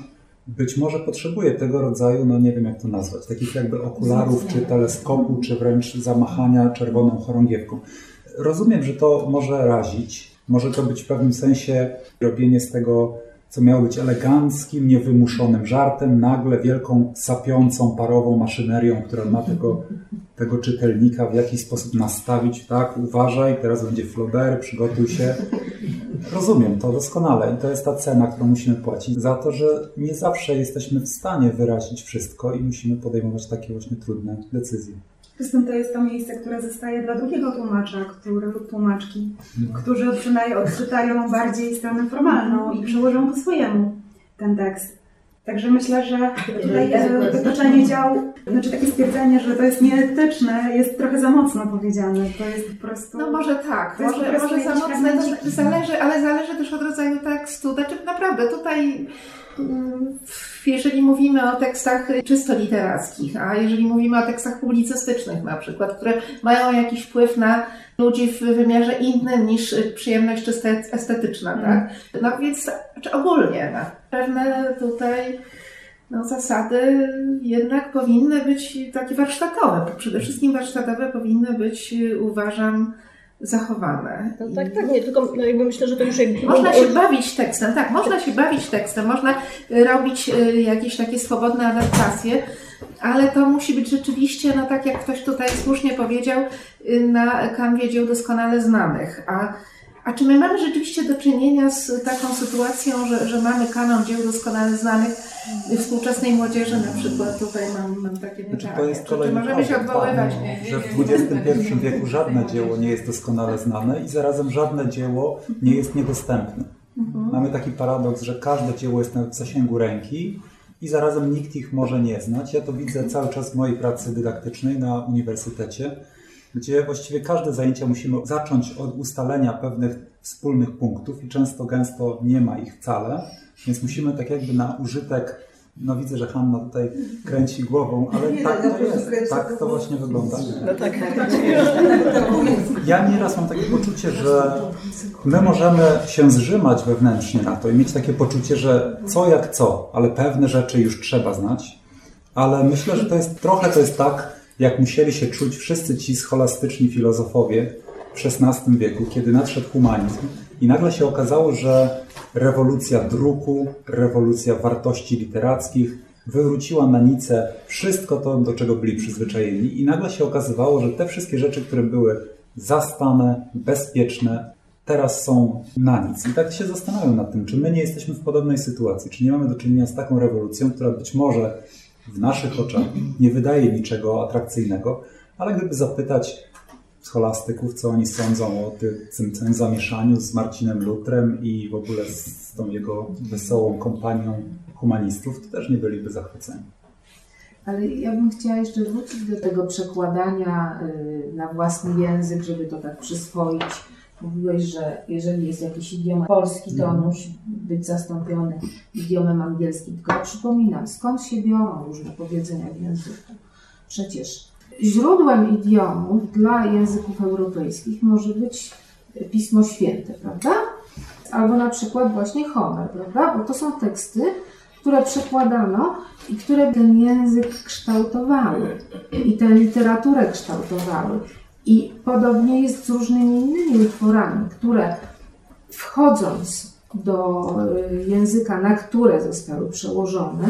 być może potrzebuje tego rodzaju, no nie wiem jak to nazwać, takich jakby okularów, czy teleskopu, czy wręcz zamachania czerwoną chorągiewką. Rozumiem, że to może razić, może to być w pewnym sensie robienie z tego, co miało być eleganckim, niewymuszonym żartem, nagle wielką, sapiącą, parową maszynerią, która ma tego, tego czytelnika w jakiś sposób nastawić, tak, uważaj, teraz będzie Flaubert, przygotuj się. Rozumiem to doskonale i to jest ta cena, którą musimy płacić za to, że nie zawsze jesteśmy w stanie wyrazić wszystko i musimy podejmować takie właśnie trudne decyzje. Tym to jest to miejsce, które zostaje dla drugiego tłumacza, który, lub tłumaczki, którzy odczytają, odczytają bardziej stronę formalną i przełożą po swojemu ten tekst. Także myślę, że tutaj e, wytoczenie działu, znaczy takie stwierdzenie, że to jest nieetyczne, jest trochę za mocno powiedziane. To jest po prostu... No może tak, może, może za mocne, zależy, ale zależy też od rodzaju tekstu. Znaczy naprawdę tutaj, jeżeli mówimy o tekstach czysto literackich, a jeżeli mówimy o tekstach publicystycznych na przykład, które mają jakiś wpływ na ludzi w wymiarze innym niż przyjemność czysto estetyczna, tak? No więc znaczy ogólnie no, pewne tutaj no, zasady jednak powinny być takie warsztatowe. Przede wszystkim warsztatowe powinny być, uważam, zachowane. No tak, tak, nie, tylko no jakby myślę, że to już jakby... Można się bawić tekstem, tak, można się bawić tekstem, można y, robić y, jakieś takie swobodne adaptacje, ale to musi być rzeczywiście, no tak jak ktoś tutaj słusznie powiedział, y, na kanwie dzieł doskonale znanych. A, a czy my mamy rzeczywiście do czynienia z taką sytuacją, że, że mamy kanon dzieł doskonale znanych współczesnej młodzieży, na przykład tutaj mam, mam takie Znaczy, to jest Czy, czy możemy się problem, odwoływać? że w XXI wieku żadne dzieło nie jest doskonale znane i zarazem żadne dzieło nie jest niedostępne. Mamy taki paradoks, że każde dzieło jest w zasięgu ręki i zarazem nikt ich może nie znać. Ja to widzę cały czas w mojej pracy dydaktycznej na uniwersytecie, gdzie właściwie każde zajęcia musimy zacząć od ustalenia pewnych wspólnych punktów i często gęsto nie ma ich wcale, więc musimy tak jakby na użytek no widzę, że Hanna tutaj kręci głową, ale Nie, tak to jest. Tak to właśnie wygląda. No tak. Ja nieraz mam takie poczucie, że my możemy się zrzymać wewnętrznie na to i mieć takie poczucie, że co jak co, ale pewne rzeczy już trzeba znać. Ale myślę, że to jest trochę to jest tak, jak musieli się czuć wszyscy ci scholastyczni filozofowie w XVI wieku, kiedy nadszedł humanizm i nagle się okazało, że rewolucja druku, rewolucja wartości literackich wywróciła na nicę wszystko to, do czego byli przyzwyczajeni i nagle się okazywało, że te wszystkie rzeczy, które były zastane, bezpieczne, teraz są na nic. I tak się zastanawiam nad tym, czy my nie jesteśmy w podobnej sytuacji, czy nie mamy do czynienia z taką rewolucją, która być może w naszych oczach nie wydaje niczego atrakcyjnego, ale gdyby zapytać scholastyków, co oni sądzą o ty- tym całym zamieszaniu z Marcinem Lutrem i w ogóle z, z tą jego wesołą kompanią humanistów, to też nie byliby zachwyceni. Ale ja bym chciała jeszcze wrócić do tego przekładania y, na własny język, żeby to tak przyswoić. Mówiłeś, że jeżeli jest jakiś idiom polski, to on musi być zastąpiony idiomem angielskim. Tylko przypominam, skąd się biorą różne powiedzenia w języku. Przecież źródłem idiomów dla języków europejskich może być Pismo Święte, prawda? Albo na przykład właśnie Homer, prawda? Bo to są teksty, które przekładano i które ten język kształtowały i tę literaturę kształtowały. I podobnie jest z różnymi innymi utworami, które wchodząc do y, języka, na które zostały przełożone,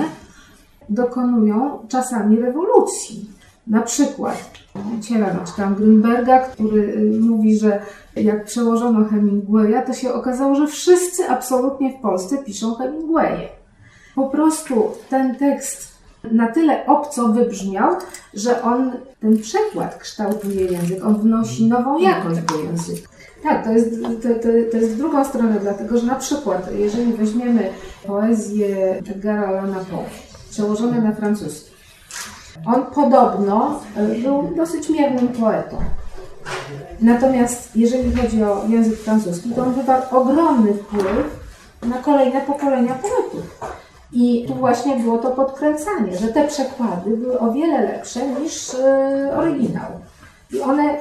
dokonują czasami rewolucji. Na przykład Ciela, czytam Grünberga, który y, mówi, że jak przełożono Hemingwaya, to się okazało, że wszyscy absolutnie w Polsce piszą Hemingwaye. Po prostu ten tekst na tyle obco wybrzmiał, że on, ten przekład kształtuje język, on wnosi nową jakość do języka. Tak, to jest, to, to, to jest w drugą stronę, dlatego że na przykład, jeżeli weźmiemy poezję Edgara Allana Poe, przełożone na francuski, on podobno y, był dosyć miernym poetą. Natomiast jeżeli chodzi o język francuski, to on wywarł ogromny wpływ na kolejne pokolenia poetów. I tu właśnie było to podkręcanie, że te przekłady były o wiele lepsze niż e, oryginał. I one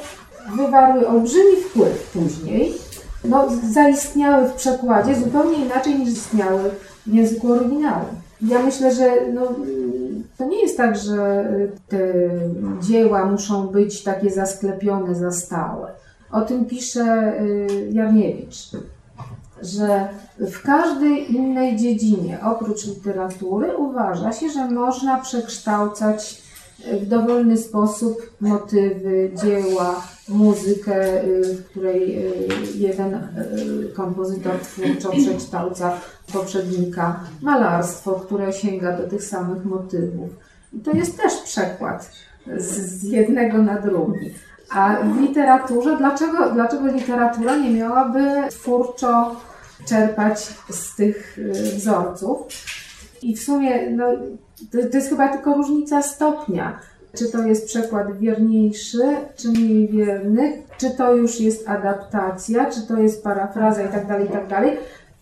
wywarły olbrzymi wpływ później. No, zaistniały w przekładzie zupełnie inaczej niż istniały w języku oryginału. Ja myślę, że no, to nie jest tak, że y, te dzieła muszą być takie zasklepione za stałe. O tym pisze y, Jarniewicz, że w każdej innej dziedzinie oprócz literatury uważa się, że można przekształcać w dowolny sposób motywy, dzieła, muzykę, y, w której y, jeden kompozytor twórczo przekształca poprzednika, malarstwo, które sięga do tych samych motywów. I to jest też przekład z, z jednego na drugi. A w literaturze, dlaczego, dlaczego literatura nie miałaby twórczo czerpać z tych y, wzorców? I w sumie no, to, to jest chyba tylko różnica stopnia. Czy to jest przekład wierniejszy, czy mniej wierny, czy to już jest adaptacja, czy to jest parafraza i tak dalej, i tak dalej.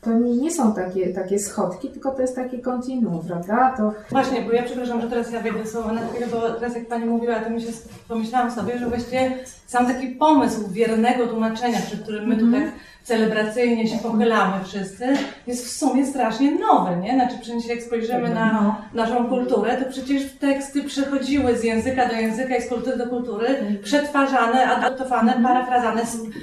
To nie, nie są takie, takie schodki, tylko to jest takie kontinuum, prawda? To Właśnie, bo ja przepraszam, że teraz ja wejdę słowo na chwilę, bo teraz jak Pani mówiła, to mi się pomyślałam sobie, że właściwie sam taki pomysł wiernego tłumaczenia, przed którym my tu tak celebracyjnie się pochylamy wszyscy, jest w sumie strasznie nowy, nie? Znaczy przecież jak spojrzymy na naszą kulturę, to przecież teksty przechodziły z języka do języka i z kultury do kultury, przetwarzane, adaptowane, parafrazane.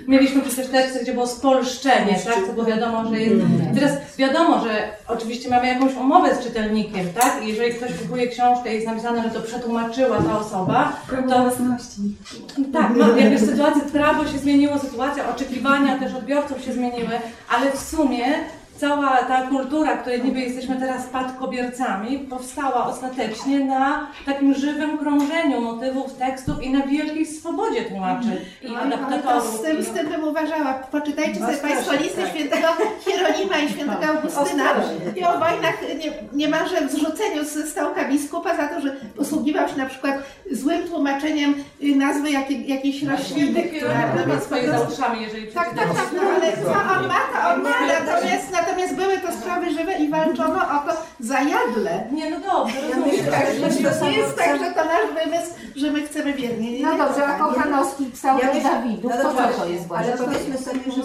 Mieliśmy przecież teksty, gdzie było spolszczenie, tak? To było wiadomo, że jest... Teraz wiadomo, że oczywiście mamy jakąś umowę z czytelnikiem, tak? I jeżeli ktoś kupuje książkę i jest napisane, że to przetłumaczyła ta osoba, to własności. tak, no, jakby sytuacja, prawo się zmieniło, sytuacja, oczekiwania też odbiorców się zmieniły, ale w sumie cała ta kultura, której niby jesteśmy teraz spadkobiercami, powstała ostatecznie na takim żywym krążeniu motywów, tekstów i na wielkiej swobodzie tłumaczy i No, adaptatorów. z tym, z tym bym uważała. Poczytajcie sobie Państwo listy tak. świętego Hieronima i świętego Augustyna i o wojnach nie, niemalże zrzuceniu z stołka biskupa za to, że posługiwał się na przykład złym tłumaczeniem nazwy jakiej, jakiejś rośliny, która Która no, ma swoje za uszami, jeżeli tak, tak, tak, no ale co on ma, to on ma, natomiast, natomiast były to sprawy żywe i walczono o to zajadle. Nie, no dobrze, rozumiem. Tak, to to nie jest tak, że to nasz wymysł, że my chcemy wiernie. Nie, No dobrze, a. Kochanowski pisał Ja Dawidów, no to co to jest właśnie? Ale powiedzmy sobie, że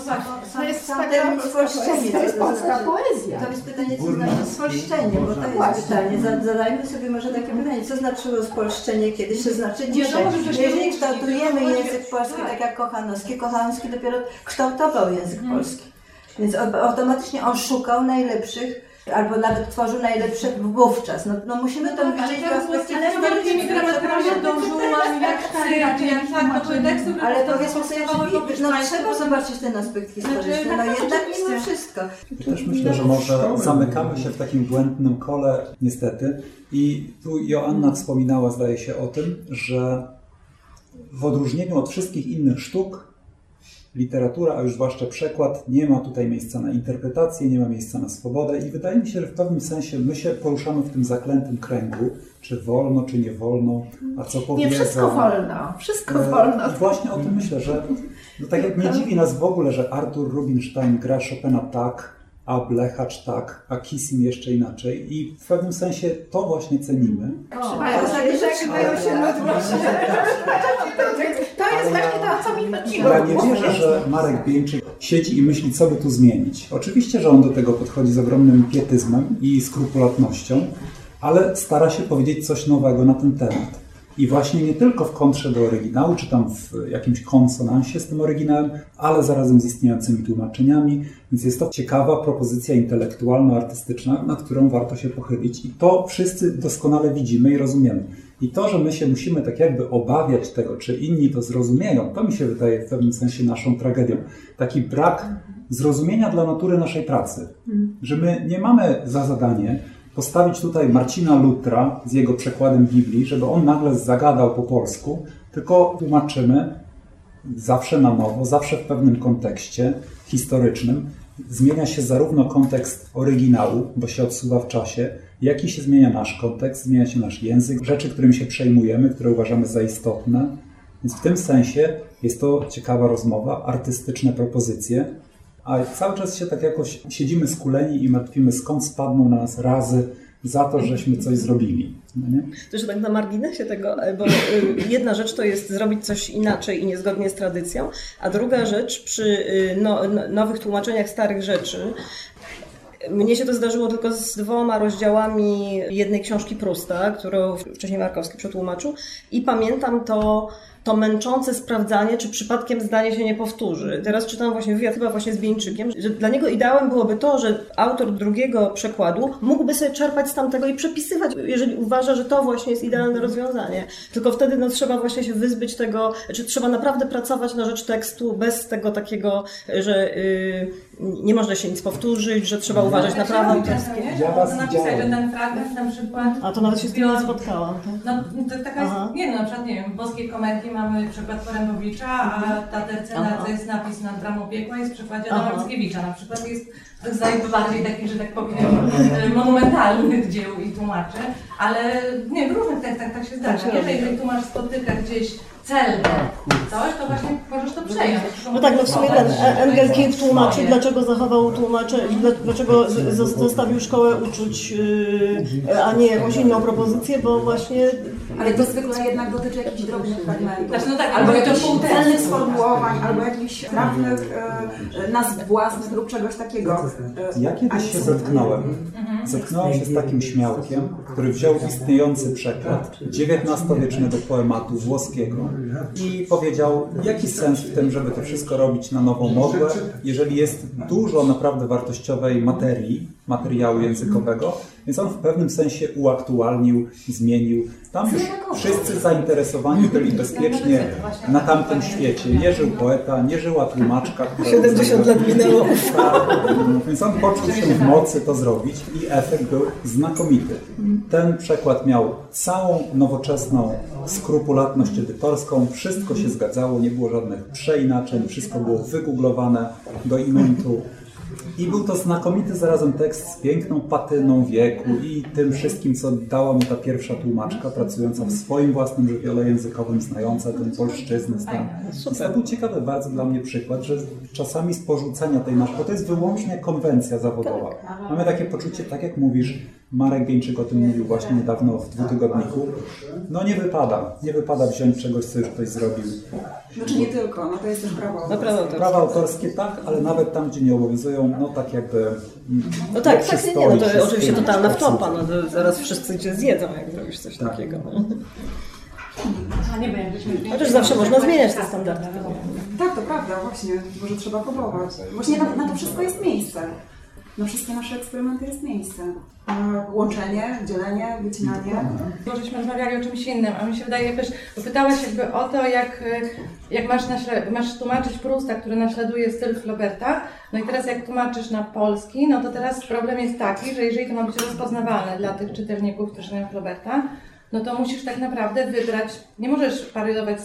To jest sam termin spolszczenie. To jest polska znaczy- poezja. To jest pytanie, co znaczy spolszczenie, bo to jest pytanie. Za- Zadajmy sobie może takie pytanie, co znaczyło spolszczenie kiedyś, co znaczy Nie, dzisiaj. no, żebyśmy Jeżeli nie kształtujemy mówili, język polski tak. tak jak Kochanowski, Kochanowski dopiero kształtował język polski. Więc au- automatycznie on szukał najlepszych albo nawet tworzył najlepsze wówczas. No, no musimy to widzieć w perspektywie gramaturami jak Don Juan, jak czy jak tak, teksty, które Ale to powiedzmy sobie, że no, trzeba zobaczyć ten aspekt historyczny. Znaczy, No tak, jednak oczywiście. mimo wszystko. Też myślę, że może zamykamy się w takim błędnym kole, niestety. I tu Joanna wspominała, zdaje się, o tym, że w odróżnieniu od wszystkich innych sztuk, literatura, a już zwłaszcza przekład, nie ma tutaj miejsca na interpretację, nie ma miejsca na swobodę i wydaje mi się, że w pewnym sensie my się poruszamy w tym zaklętym kręgu, czy wolno, czy nie wolno, a co Nie powiedzą. wszystko wolno, wszystko E, wolno. I właśnie o tym myślę, że no tak jak nie dziwi nas w ogóle, że Artur Rubinstein gra Chopina tak, a Blechacz tak, a Kissin jeszcze inaczej i w pewnym sensie to właśnie cenimy. Trzymają się, trzymają się ludzi. Jest właśnie to, co mi chodziło. Ja nie wierzę, że Marek Bieńczyk siedzi i myśli, co by tu zmienić. Oczywiście, że on do tego podchodzi z ogromnym pietyzmem i skrupulatnością, ale stara się powiedzieć coś nowego na ten temat. I właśnie nie tylko w kontrze do oryginału, czy tam w jakimś konsonansie z tym oryginałem, ale zarazem z istniejącymi tłumaczeniami. Więc jest to ciekawa propozycja intelektualno-artystyczna, nad którą warto się pochylić. I to wszyscy doskonale widzimy i rozumiemy. I to, że my się musimy tak jakby obawiać tego, czy inni to zrozumieją, to mi się wydaje w pewnym sensie naszą tragedią. Taki brak zrozumienia dla natury naszej pracy. Że my nie mamy za zadanie postawić tutaj Marcina Lutra z jego przekładem Biblii, żeby on nagle zagadał po polsku, tylko tłumaczymy zawsze na nowo, zawsze w pewnym kontekście historycznym. Zmienia się zarówno kontekst oryginału, bo się odsuwa w czasie, jak i się zmienia nasz kontekst, zmienia się nasz język, rzeczy, którymi się przejmujemy, które uważamy za istotne. Więc w tym sensie jest to ciekawa rozmowa, artystyczne propozycje, a cały czas się tak jakoś siedzimy skuleni i martwimy, skąd spadną na nas razy za to, żeśmy coś zrobili. No? Też tak na marginesie tego, e, bo y, jedna rzecz to jest zrobić coś inaczej i niezgodnie z tradycją, a druga rzecz przy no, no, nowych tłumaczeniach starych rzeczy. Mnie się to zdarzyło tylko z dwoma rozdziałami jednej książki Prusta, którą wcześniej Markowski przetłumaczył. I pamiętam to, to męczące sprawdzanie, czy przypadkiem zdanie się nie powtórzy. Teraz czytam właśnie wywiad chyba właśnie z Bieńczykiem, że dla niego ideałem byłoby to, że autor drugiego przekładu mógłby sobie czerpać z tamtego i przepisywać, jeżeli uważa, że to właśnie jest idealne rozwiązanie. Tylko wtedy no, trzeba właśnie się wyzbyć tego, czy trzeba naprawdę pracować na rzecz tekstu bez tego takiego, że y, nie można się nic powtórzyć, że trzeba uważać na autorskie. Ja was napisać, że ten fragment na przykład... A to nawet się z tym nie spotkałam. No, to taka jest, nie wiem, na przykład, nie wiem, w boskiej komedii mamy przykład Porębowicza, a ta tercena to jest napis nad Dramą Piekła jest w przykładzie. Adama Mickiewicza. Na przykład jest z najbardziej takich, że tak powiem, e, monumentalnych dzieł i tłumaczy, ale nie, w różnych tekstach tak się zdarza. Tak się że robi. jeżeli tłumacz spotyka gdzieś celne coś, to właśnie możesz to przejąć. No tak, no w sumie ten Engelking tłumaczy, dlaczego zachował tłumacze, dla- dlaczego zostawił szkołę uczuć, yy, a nie jakąś inną propozycję, bo właśnie Ale to zwykle jednak dotyczy jakichś drobnych fragmentów. Znaczy, no tak, albo albo jakichś celnych sformułowań, albo jakichś trafnych e, nazw własnych lub czegoś takiego. E, Ja się zetknąłem. Zetknąłem się z takim śmiałkiem, który wziął istniejący przekład XIX-wiecznego poematu włoskiego i powiedział, jaki sens w tym, żeby to wszystko robić na nową modłę, jeżeli jest dużo naprawdę wartościowej materii, materiału językowego, Więc on w pewnym sensie uaktualnił, zmienił. Tam już wszyscy zainteresowani byli bezpiecznie na tamtym świecie. Nie żył poeta, nie żyła tłumaczka. która 70 lat minęło. Więc on poczuł się w mocy to zrobić i efekt był znakomity. Ten przekład miał całą nowoczesną skrupulatność edytorską, wszystko się zgadzało, nie było żadnych przeinaczeń, wszystko było wygooglowane do imentu. I był to znakomity zarazem tekst z piękną patyną wieku i tym wszystkim, co dała mu ta pierwsza tłumaczka, pracująca w swoim własnym żywiole językowym, znająca tę polszczyznę. Więc to był ciekawy bardzo dla mnie przykład, że czasami z porzucenia tej naszej, bo to jest wyłącznie konwencja zawodowa. Mamy takie poczucie, tak jak mówisz, Marek Bieńczyk o tym mówił właśnie niedawno w dwutygodniku. No nie wypada, nie wypada wziąć czegoś, co już ktoś zrobił. Znaczy nie tylko, no to jest też prawo. No prawo autorskie. Prawa autorskie tak, ale nawet tam, gdzie nie obowiązują, no tak jakby... No tak, tak, nie, no to oczywiście totalna wtopa, no to zaraz wszyscy cię zjedzą, jak zrobisz coś takiego. no. Chociaż zawsze można zmieniać te standardy. Tak, to prawda, właśnie, może trzeba próbować. Właśnie na, na to wszystko jest miejsce. Na wszystkie nasze eksperymenty jest miejsce. Łączenie, dzielenie, wycinanie. Bo żeśmy rozmawiali o czymś innym, a mi się wydaje bo pytałaś jakby o to, jak, y, jak masz, naśle- masz tłumaczyć Prusta, który naśladuje styl Flauberta, no i teraz jak tłumaczysz na polski, no to teraz problem jest taki, że jeżeli to ma być rozpoznawalne dla tych czytelników, którzy mają Flauberta, no to musisz tak naprawdę wybrać, nie możesz parodiować,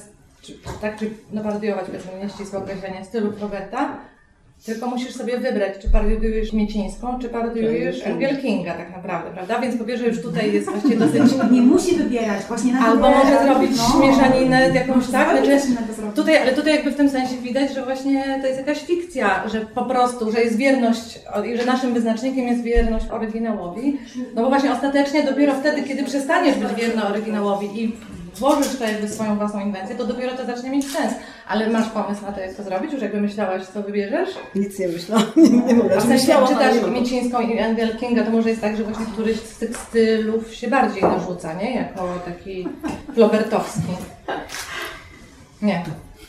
czy, tak, czy no parodiować, powiedzmy, nieścisłe określenie stylu Flauberta, tylko musisz sobie wybrać, czy parodiujesz Miecińską, czy parodiujesz Angel Kinga tak naprawdę, prawda? Więc po pierwsze już tutaj jest właściwie dosyć Nie musi wybierać, właśnie na Albo może zrobić no. mieszaninę jakąś tak, znaczy, tutaj, ale tutaj jakby w tym sensie widać, że właśnie to jest jakaś fikcja, że po prostu, że jest wierność i że naszym wyznacznikiem jest wierność oryginałowi, no bo właśnie ostatecznie dopiero wtedy, kiedy przestaniesz być wierny oryginałowi i włożysz to jakby swoją własną inwencję, to dopiero to zacznie mieć sens. Ale masz pomysł na to, jak to zrobić? Już jakby myślałaś, co wybierzesz? Nic nie myślałam, nie, nie. A w sensie, jak czytasz. Miecińską i Angel Kinga, to może jest tak, że właśnie któryś z tych stylów się bardziej narzuca, nie? Jako taki flobertowski. Nie.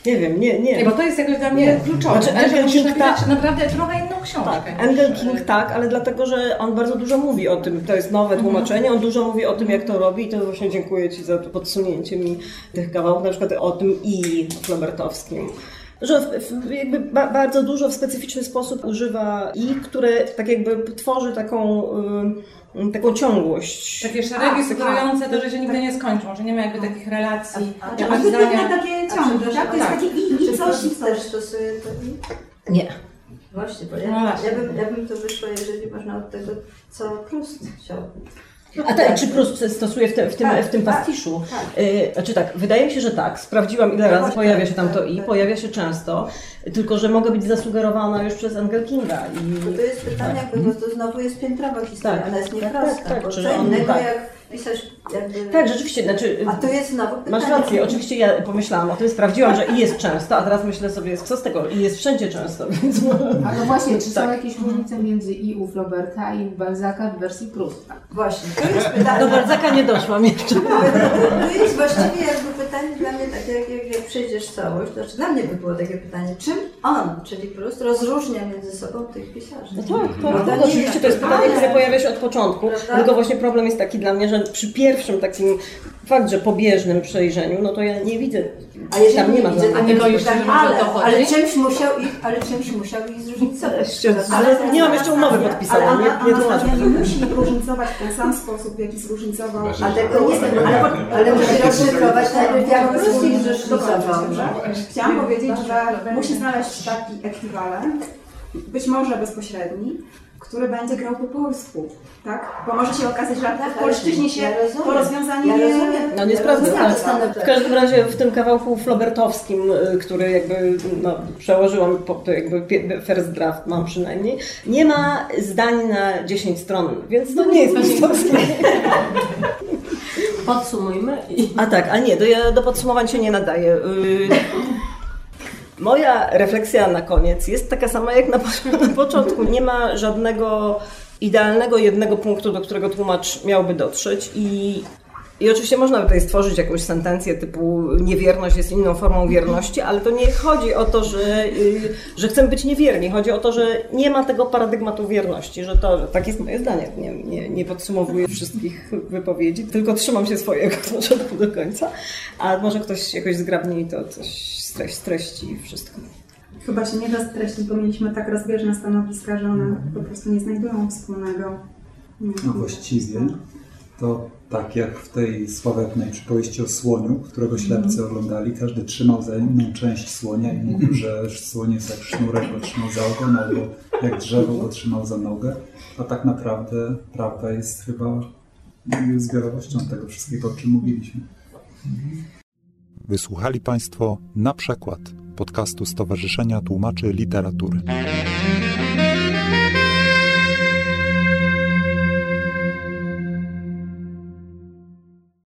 Nie wiem, nie, nie. Nie, bo to jest jakoś dla mnie kluczowe. Znaczy, musisz King napisać ta- naprawdę trochę inną książkę. Tak, Angel King tak, ale dlatego, że on bardzo dużo mówi o tym. To jest nowe tłumaczenie, on dużo mówi o tym, jak to robi i to właśnie dziękuję Ci za to podsunięcie mi tych kawałków, na przykład o tym i flobertowskim. Że jakby ba, bardzo dużo w specyficzny sposób używa i, które tak jakby tworzy taką, y, taką ciągłość. Takie szeregi Tak, sugerujące tak. to, że się nigdy nie skończą, że nie ma jakby takich relacji, jakieś on wytnie zdania. takie ciągi, tak? To jest tak. takie i, i coś, i coś. stosuje to i? Nie. Właśnie, bo No ja, właśnie. ja, bym, ja bym to wyszła, jeżeli można od tego, co Prust chciał. A tak, czy Prust stosuje w, te, w, tym, Tak, w tym tak, pastiszu? tak. Znaczy tak, wydaje mi się, że tak. Sprawdziłam ile razy pojawia się tam to tak, i, tak. pojawia się często, tylko że mogę być zasugerowana już przez Angel Kinga. Bo I to jest pytanie, jakby, bo to znowu jest piętrowa historia, Tak, ona jest tak, nieprosta, tak, tak, bo co innego tak. jak pisać jakby... tak, rzeczywiście, znaczy... A to jest pytanie. Masz rację, oczywiście ja pomyślałam o tym, sprawdziłam, że i jest często, a teraz myślę sobie, co z tego, i jest wszędzie często, więc... A no właśnie, czy są Tak. jakieś różnice między i u Flauberta i u Balzaca w wersji Prusta? Właśnie, to jest pytanie. Do Balzaka nie doszłam jeszcze. To jest właściwie jakby pytanie dla mnie takie, jak, jak, jak przejdziesz całość, to znaczy dla mnie by było takie pytanie, czym on, czyli Prust, rozróżnia między sobą tych pisarzy? No tak, No tak. to No, oczywiście tak. to jest pytanie, Ale- które pojawia się od początku. Prawda? Tylko właśnie problem jest taki dla mnie, że przy pierwszym takim fakt, że pobieżnym przejrzeniu, no to ja nie widzę. A jeżeli tam nie, nie ma widzę, to nie boisz się, ale, to chodzi? ale czymś musiał ich, ale czymś musiał ich zróżnicować. Ale nie mam jeszcze umowy podpisanej, Ale nie, nie. Anastazja nie musi różnicować w ten sam sposób, w jaki zróżnicował. A tego nie wiem, ale, ale musi rozszyfrować najpierw jak ich zróżnicował. Chciałam powiedzieć, że musi znaleźć taki ekwiwalent, być może bezpośredni, który będzie grał po polsku, tak? Bo może się okazać, że w polszczyźnie się Ja to rozwiązanie Ja nie... rozumiem. No nie Ja sprawdzę. tak. W każdym razie w tym kawałku flobertowskim, y, który jakby no, przełożyłam, po, to jakby first draft mam przynajmniej, nie ma zdań na 10 stron, więc to nie jest prustowskie. Podsumujmy. I... A tak, a nie, do, do podsumowań się nie nadaje. Moja refleksja na koniec jest taka sama jak na, po- na początku. Nie ma żadnego idealnego jednego punktu, do którego tłumacz miałby dotrzeć i I oczywiście można by tutaj stworzyć jakąś sentencję typu niewierność jest inną formą wierności, ale to nie chodzi o to, że, y, że chcemy być niewierni. Chodzi o to, że nie ma tego paradygmatu wierności, że to, tak jest moje zdanie, nie, nie, nie podsumowuję wszystkich wypowiedzi, tylko trzymam się swojego od początku do końca, a może ktoś jakoś zgrabniej to coś streś, streści wszystko. Chyba się nie da streścić, bo mieliśmy tak rozbieżne stanowiska, że one po prostu nie znajdują wspólnego. No właściwie to tak jak w tej sławetnej przypowieści o słoniu, którego ślepcy oglądali, każdy trzymał za inną część słonia i mówił, że słoń jest jak sznurek, go trzymał za ogon, albo jak drzewo go trzymał za nogę. A tak naprawdę prawda jest chyba zbiorowością tego wszystkiego, o czym mówiliśmy. Wysłuchali Państwo na przykład podcastu Stowarzyszenia Tłumaczy Literatury.